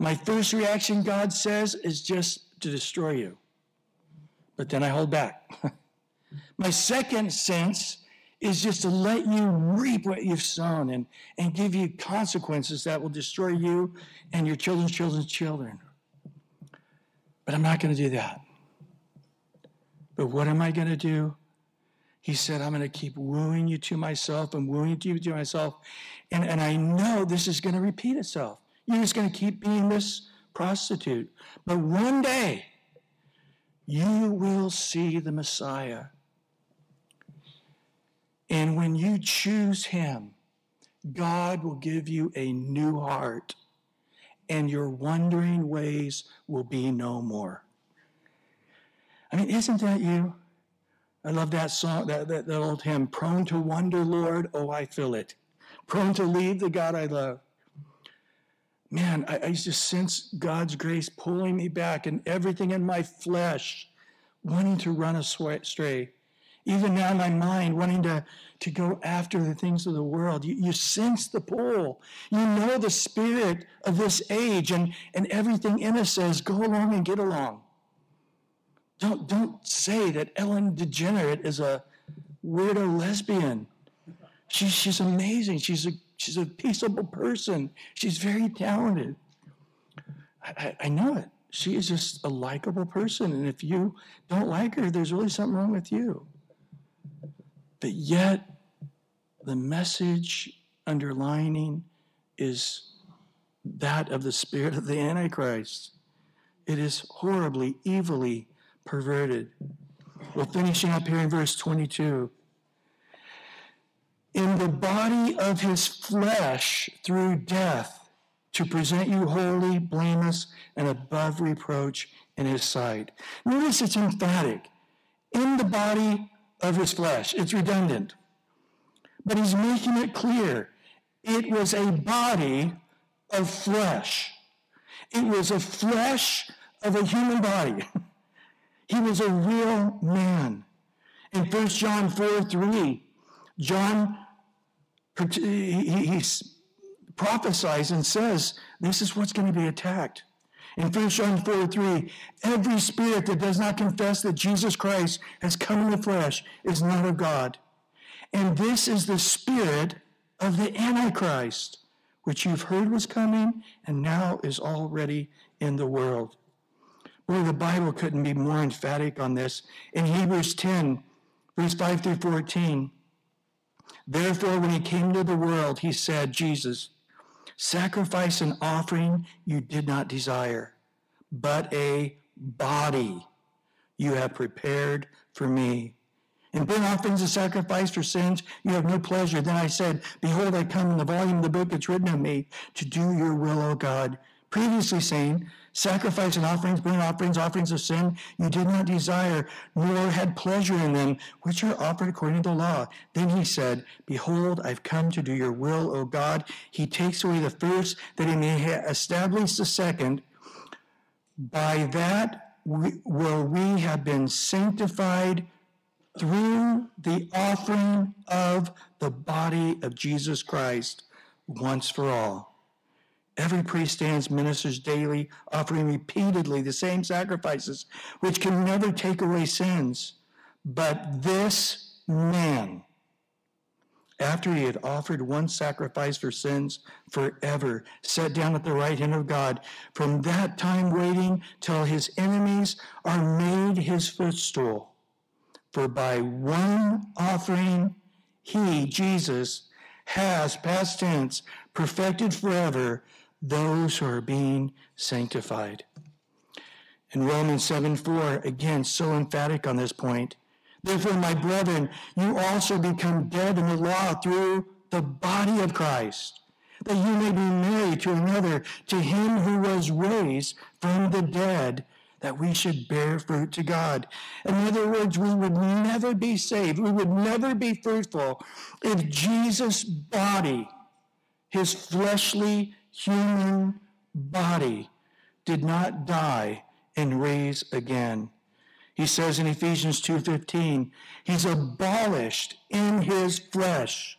My first reaction, God says, is just to destroy you. But then I hold back. My second sense is just to let you reap what you've sown and, and give you consequences that will destroy you and your children's children's children. But I'm not going to do that. But what am I going to do? He said, I'm going to keep wooing you to myself and wooing you to myself. And, and I know this is going to repeat itself. You're just going to keep being this prostitute. But one day, you will see the Messiah. And when you choose him, God will give you a new heart, and your wandering ways will be no more. I mean, isn't that you? I love that song, that, that, that old hymn, Prone to wonder, Lord, oh, I feel it. Prone to leave the God I love. Man, I, I just sense God's grace pulling me back and everything in my flesh wanting to run astray even now my mind, wanting to, to go after the things of the world. You, you sense the pull. You know the spirit of this age, and, and everything in us says, go along and get along. Don't, don't say that Ellen DeGenerate is a weirdo lesbian. She, she's amazing. She's a, she's a peaceable person. She's very talented. I, I, know it. She is just a likable person. And if you don't like her, there's really something wrong with you. But yet, the message underlining is that of the spirit of the Antichrist. It is horribly, evilly perverted. Well, finishing up here in verse 22. In the body of his flesh through death, to present you holy, blameless, and above reproach in his sight. Notice it's emphatic. In the body of his flesh. It's redundant. But he's making it clear it was a body of flesh. It was a flesh of a human body. he was a real man. In 1 John 4 3, John he, he prophesies and says, This is what's going to be attacked. In 1 John 4 3, every spirit that does not confess that Jesus Christ has come in the flesh is not of God. And this is the spirit of the Antichrist, which you've heard was coming and now is already in the world. Boy, the Bible couldn't be more emphatic on this. In Hebrews 10, verse 5 through 14, therefore, when he came to the world, he said, Jesus, Sacrifice and offering you did not desire, but a body you have prepared for me. And burnt offerings and sacrifice for sins, you have no pleasure. Then I said, Behold, I come in the volume of the book that's written of me to do your will, O God. Previously saying, Sacrifice and offerings, burnt offerings, offerings of sin, you did not desire, nor had pleasure in them, which are offered according to the law. Then he said, Behold, I've come to do your will, O God. He takes away the first, that he may establish the second. By that will we have been sanctified through the offering of the body of Jesus Christ once for all. Every priest stands, ministers daily, offering repeatedly the same sacrifices, which can never take away sins. But this man, after he had offered one sacrifice for sins forever, sat down at the right hand of God, from that time waiting till his enemies are made his footstool. For by one offering, he, Jesus, has, past tense, perfected forever those who are being sanctified. In Romans 7 4, again, so emphatic on this point. Therefore, my brethren, you also become dead in the law through the body of Christ, that you may be married to another, to him who was raised from the dead, that we should bear fruit to God. In other words, we would never be saved, we would never be fruitful if Jesus' body, his fleshly human body did not die and raise again. He says in Ephesians 2:15, he's abolished in his flesh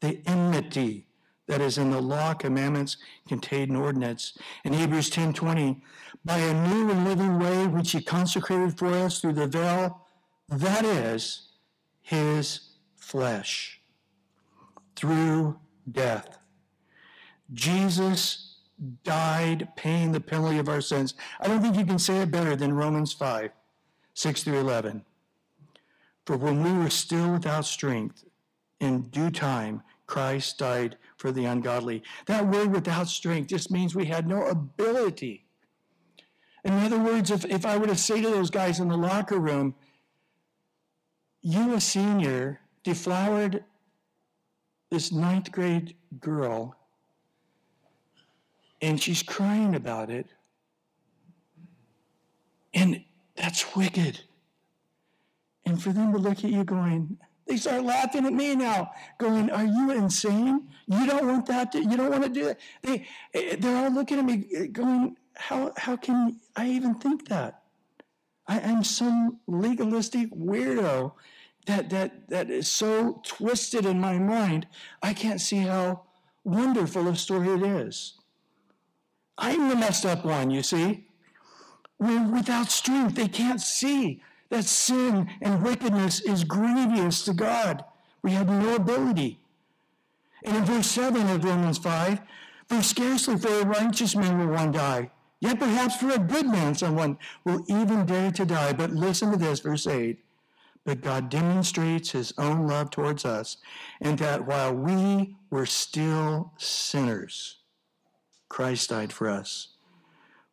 the enmity that is in the law, commandments, contained in ordinance. In Hebrews 10:20, by a new and living way which he consecrated for us through the veil, that is his flesh, through death. Jesus died paying the penalty of our sins. I don't think you can say it better than Romans 5, 6 through 11. For when we were still without strength, in due time, Christ died for the ungodly. That word without strength just means we had no ability. In other words, if, if I were to say to those guys in the locker room, you, a senior, deflowered this ninth grade girl, and she's crying about it, and that's wicked. And for them to look at you going, they start laughing at me now, going, "Are you insane? You don't want that? To, you don't want to do it?" They, eh, they're all looking at me, eh, going, "How how can I even think that? I, I'm some legalistic weirdo that that that is so twisted in my mind. I can't see how wonderful a story it is. I'm the messed up one, you see. We're without strength. They can't see that sin and wickedness is grievous to God. We have no ability. And in verse 7 of Romans 5, for scarcely for a righteous man will one die, yet perhaps for a good man someone will even dare to die. But listen to this, verse 8. But God demonstrates his own love towards us, and that while we were still sinners, Christ died for us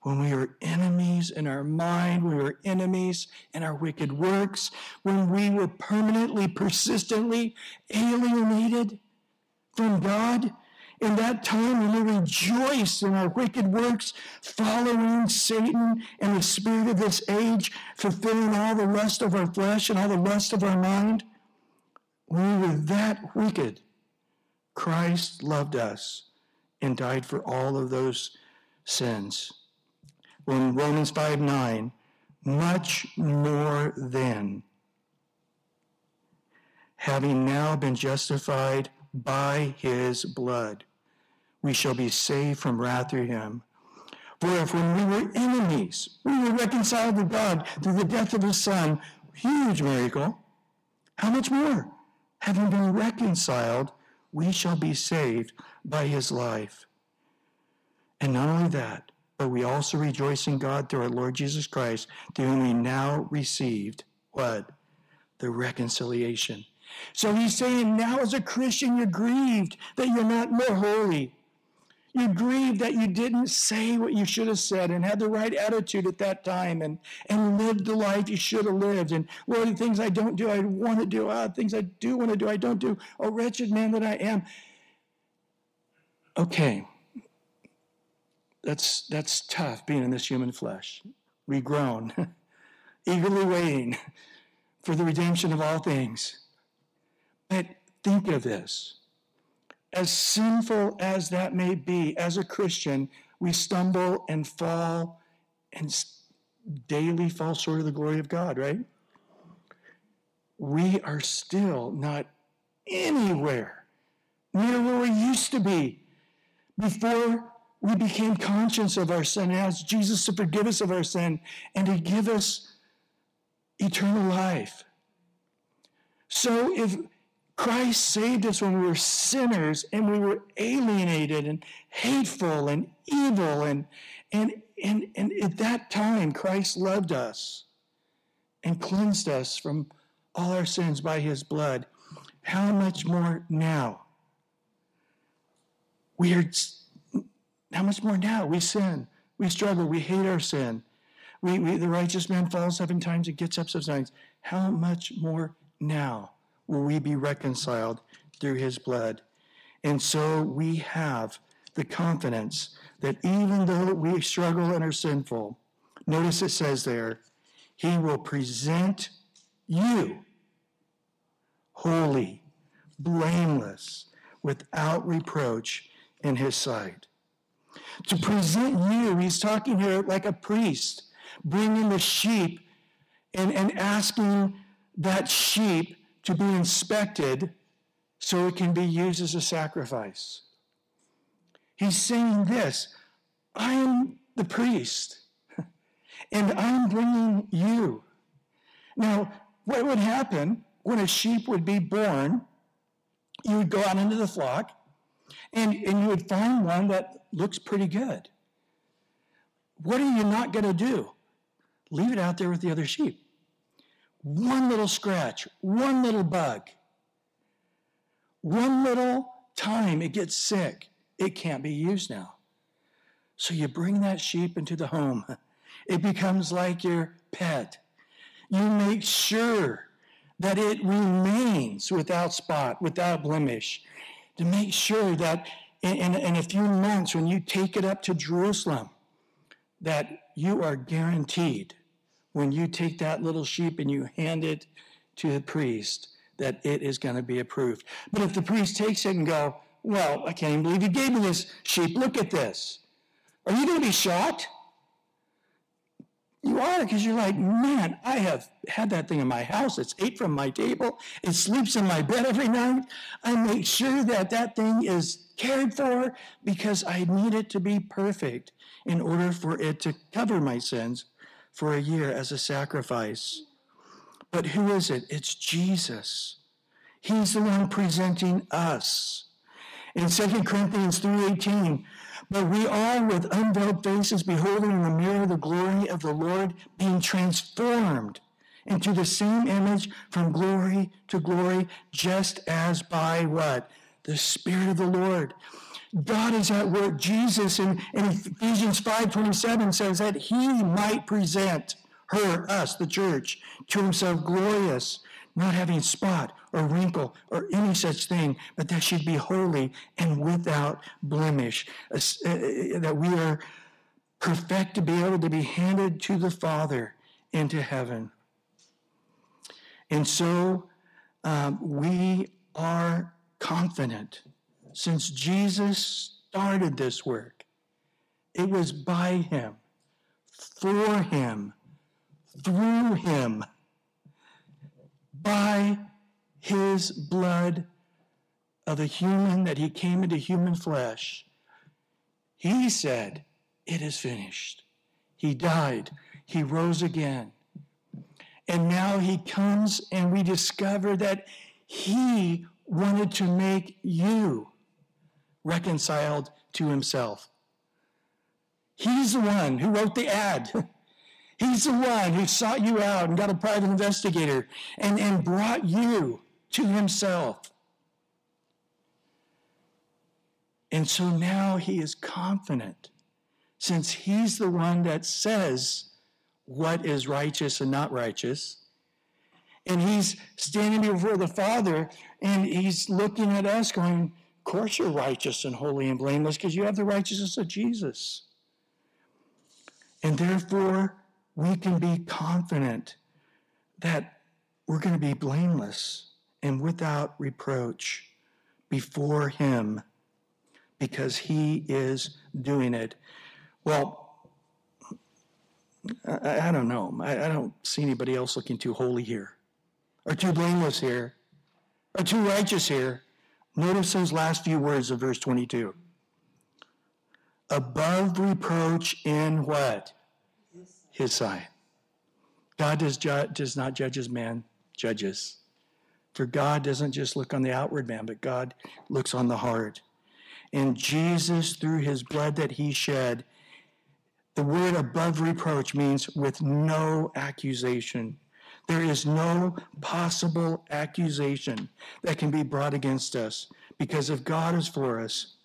when we were enemies in our mind, we were enemies in our wicked works, when we were permanently, persistently alienated from God. In that time, when we rejoiced in our wicked works, following Satan and the spirit of this age, fulfilling all the lust of our flesh and all the lust of our mind, when we were that wicked, Christ loved us and died for all of those sins in Romans 5 9, much more than having now been justified by his blood, we shall be saved from wrath through him. For if when we were enemies, we were reconciled to God through the death of his Son, huge miracle, how much more? Having been reconciled, we shall be saved by his life. And not only that, but we also rejoice in God through our Lord Jesus Christ, through whom we now received what? The reconciliation. So he's saying now as a Christian, you're grieved that you're not more holy. You're grieved that you didn't say what you should have said and had the right attitude at that time and, and lived the life you should have lived. And Lord, the things I don't do, I want to do. Ah, things I do want to do, I don't do. Oh, wretched man that I am. Okay, that's, that's tough being in this human flesh. We groan, eagerly waiting for the redemption of all things. But think of this. As sinful as that may be, as a Christian, we stumble and fall and daily fall short of the glory of God, right? We are still not anywhere near where we used to be before we became conscious of our sin and asked Jesus to forgive us of our sin and to give us eternal life. So if Christ saved us when we were sinners and we were alienated and hateful and evil and and and, and at that time Christ loved us and cleansed us from all our sins by his blood. How much more now? We are how much more now? We sin. We struggle. We hate our sin. We, we, the righteous man falls seven times and gets up seven times. How much more now will we be reconciled through his blood? And so we have the confidence that even though we struggle and are sinful, notice it says there, he will present you holy, blameless, without reproach in his sight. To present you, he's talking here like a priest, bringing the sheep and, and asking that sheep to be inspected so it can be used as a sacrifice. He's saying this I'm the priest, and I'm bringing you. Now, what would happen when a sheep would be born? You would go out into the flock, and, and you would find one that looks pretty good. What are you not going to do? Leave it out there with the other sheep. One little scratch, one little bug, one little time it gets sick, it can't be used now. So you bring that sheep into the home. It becomes like your pet. You make sure that it remains without spot, without blemish, to make sure that in, in, in, a few months, when you take it up to Jerusalem, that you are guaranteed when you take that little sheep and you hand it to the priest that it is going to be approved. But if the priest takes it and go, well, I can't even believe you gave me this sheep. Look at this. Are you going to be shocked? You are, because you're like, man, I have had that thing in my house. It's ate from my table. It sleeps in my bed every night. I make sure that that thing is cared for because I need it to be perfect in order for it to cover my sins for a year as a sacrifice. But who is it? It's Jesus. He's the one presenting us. In 2 Corinthians 3:18, but we all with unveiled faces beholding in the mirror the glory of the Lord being transformed into the same image from glory to glory, just as by what? The Spirit of the Lord. God is at work. Jesus in, in Ephesians 5.27 says that he might present her, us, the church, to himself glorious, not having spot or wrinkle or any such thing, but that she'd be holy and without blemish, uh, uh, that we are perfect to be able to be handed to the Father into heaven. And so um, we are confident since Jesus started this work, it was by him, for him, through him, by his blood of the human that he came into human flesh. He said, It is finished. He died. He rose again. And now he comes and we discover that he wanted to make you reconciled to himself. He's the one who wrote the ad. He's the one who sought you out and got a private investigator and, and brought you to himself. And so now he is confident, since he's the one that says what is righteous and not righteous. And he's standing before the Father and he's looking at us going, of course, you're righteous and holy and blameless because you have the righteousness of Jesus. And therefore, we can be confident that we're going to be blameless and without reproach before Him because He is doing it. Well, I, I don't know. I, I don't see anybody else looking too holy here, or too blameless here, or too righteous here. Notice those last few words of verse 22. Above reproach in what? His side. God does, ju- does not judge as man judges. For God doesn't just look on the outward man, but God looks on the heart. And Jesus, through his blood that he shed, the word above reproach means with no accusation. There is no possible accusation that can be brought against us because if God is for us,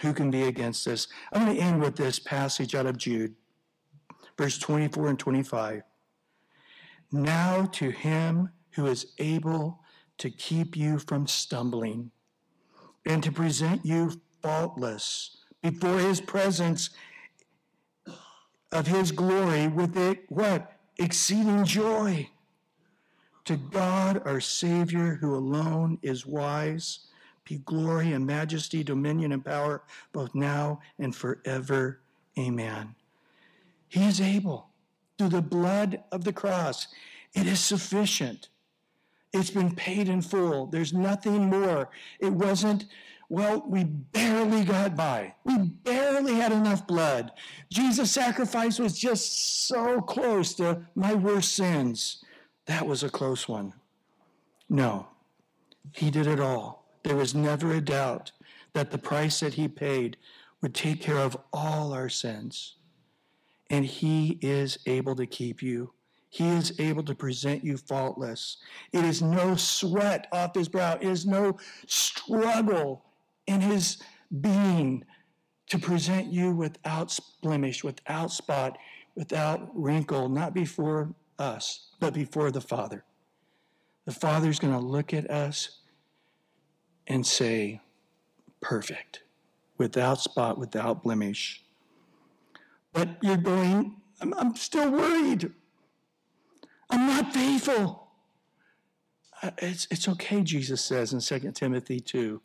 who can be against us? I'm going to end with this passage out of Jude, verse 24 and 25. Now to him who is able to keep you from stumbling and to present you faultless before his presence of his glory with it, what? Exceeding joy to God our Savior, who alone is wise, be glory and majesty, dominion and power, both now and forever. Amen. He is able, through the blood of the cross, it is sufficient. It's been paid in full. There's nothing more. It wasn't, well, we barely got by. We barely had enough blood. Jesus' sacrifice was just so close to my worst sins. That was a close one. No, he did it all. There was never a doubt that the price that he paid would take care of all our sins. And he is able to keep you. He is able to present you faultless. It is no sweat off his brow. It is no struggle in his being to present you without blemish, without spot, without wrinkle, not before us, but before the Father. The Father's going to look at us and say, perfect, without spot, without blemish. But you're going, I'm, I'm still worried. I'm not faithful. It's, it's okay, Jesus says in 2 Timothy 2.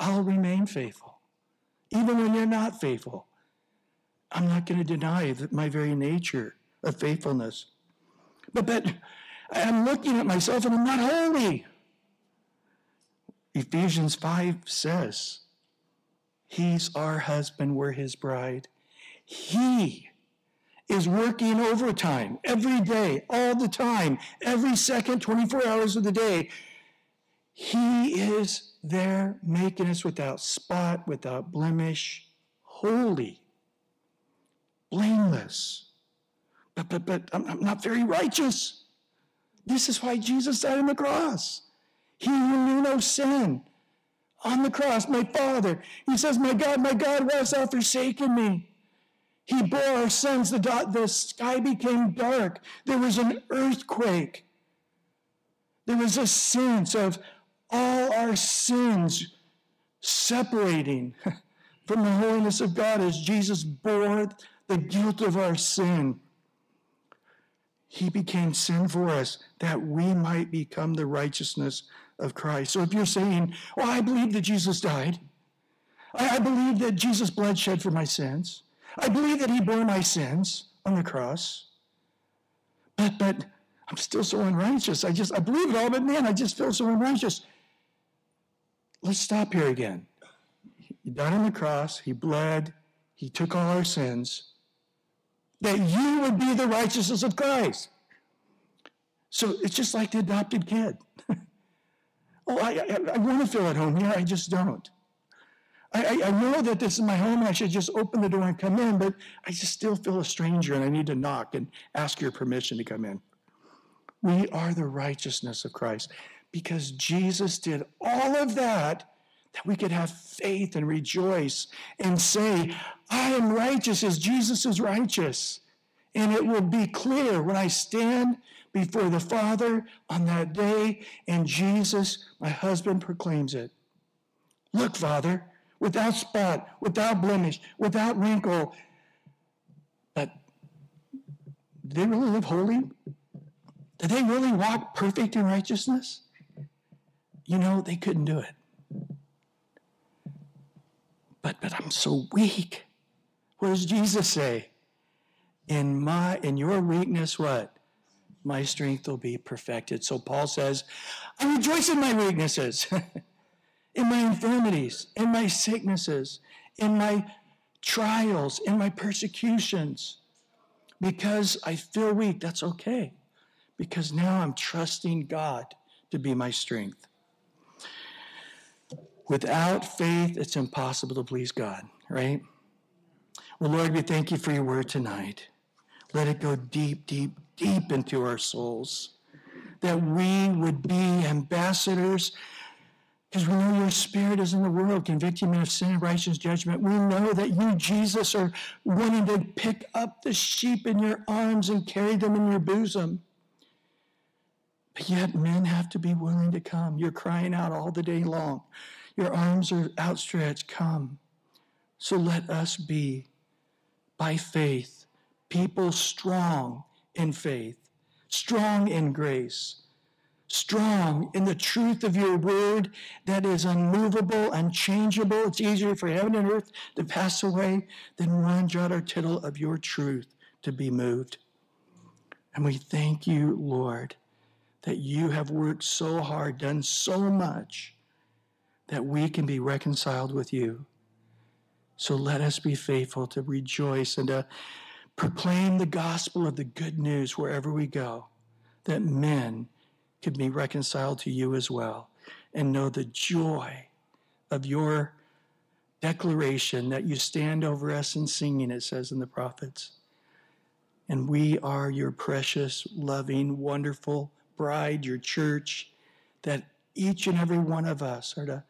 I'll remain faithful. Even when you're not faithful, I'm not going to deny that my very nature of faithfulness. But, but I'm looking at myself and I'm not holy. Ephesians 5 says, He's our husband, we're his bride. He is working overtime every day, all the time, every second, 24 hours of the day. He is there making us without spot, without blemish, holy, blameless. But, but, but I'm, I'm not very righteous. This is why Jesus died on the cross. He who knew no sin on the cross, my Father. He says, My God, my God, why hast thou forsaken me? He bore our sins. The, the sky became dark. There was an earthquake. There was a sense of all our sins separating from the holiness of God as Jesus bore the guilt of our sin. He became sin for us that we might become the righteousness of Christ. So if you're saying, Well, I believe that Jesus died, I, believe that Jesus' blood shed for my sins, I believe that he bore my sins on the cross, but, but I'm still so unrighteous. I just, I believe it all, but man, I just feel so unrighteous. Let's stop here again. He died on the cross, he bled, he took all our sins, that you would be the righteousness of Christ. So it's just like the adopted kid. oh, I, I, I want to feel at home here, I just don't. I, I, know that this is my home and I should just open the door and come in, but I just still feel a stranger and I need to knock and ask your permission to come in. We are the righteousness of Christ because Jesus did all of that that we could have faith and rejoice and say, I am righteous as Jesus is righteous. And it will be clear when I stand before the Father on that day and Jesus, my husband, proclaims it. Look, Father, without spot, without blemish, without wrinkle. But did they really live holy? Did they really walk perfect in righteousness? You know, they couldn't do it. But but I'm so weak. What does Jesus say? In my in your weakness, what? My strength will be perfected. So Paul says, I rejoice in my weaknesses. in my infirmities, in my sicknesses, in my trials, in my persecutions. Because I feel weak, that's okay. Because now I'm trusting God to be my strength. Without faith, it's impossible to please God, right? Well, Lord, we thank you for your word tonight. Let it go deep, deep, deep into our souls. That we would be ambassadors because we know your spirit is in the world, convicting men of sin and righteous judgment. We know that you, Jesus, are wanting to pick up the sheep in your arms and carry them in your bosom. But yet men have to be willing to come. You're crying out all the day long. Your arms are outstretched. Come. So let us be, by faith, people strong in faith, strong in grace, strong in the truth of your word that is unmovable, unchangeable. It's easier for heaven and earth to pass away than one jot or tittle of your truth to be moved. And we thank you, Lord, that you have worked so hard, done so much, that we can be reconciled with you. So let us be faithful to rejoice and to proclaim the gospel of the good news wherever we go, that men can be reconciled to you as well and know the joy of your declaration that you stand over us in singing, it says in the prophets. And we are your precious, loving, wonderful bride, your church, that each and every one of us are to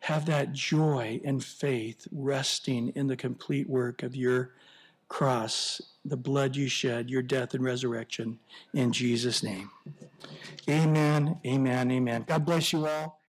have that joy and faith resting in the complete work of your cross, the blood you shed, your death and resurrection. In Jesus' name. Amen, amen, amen. God bless you all.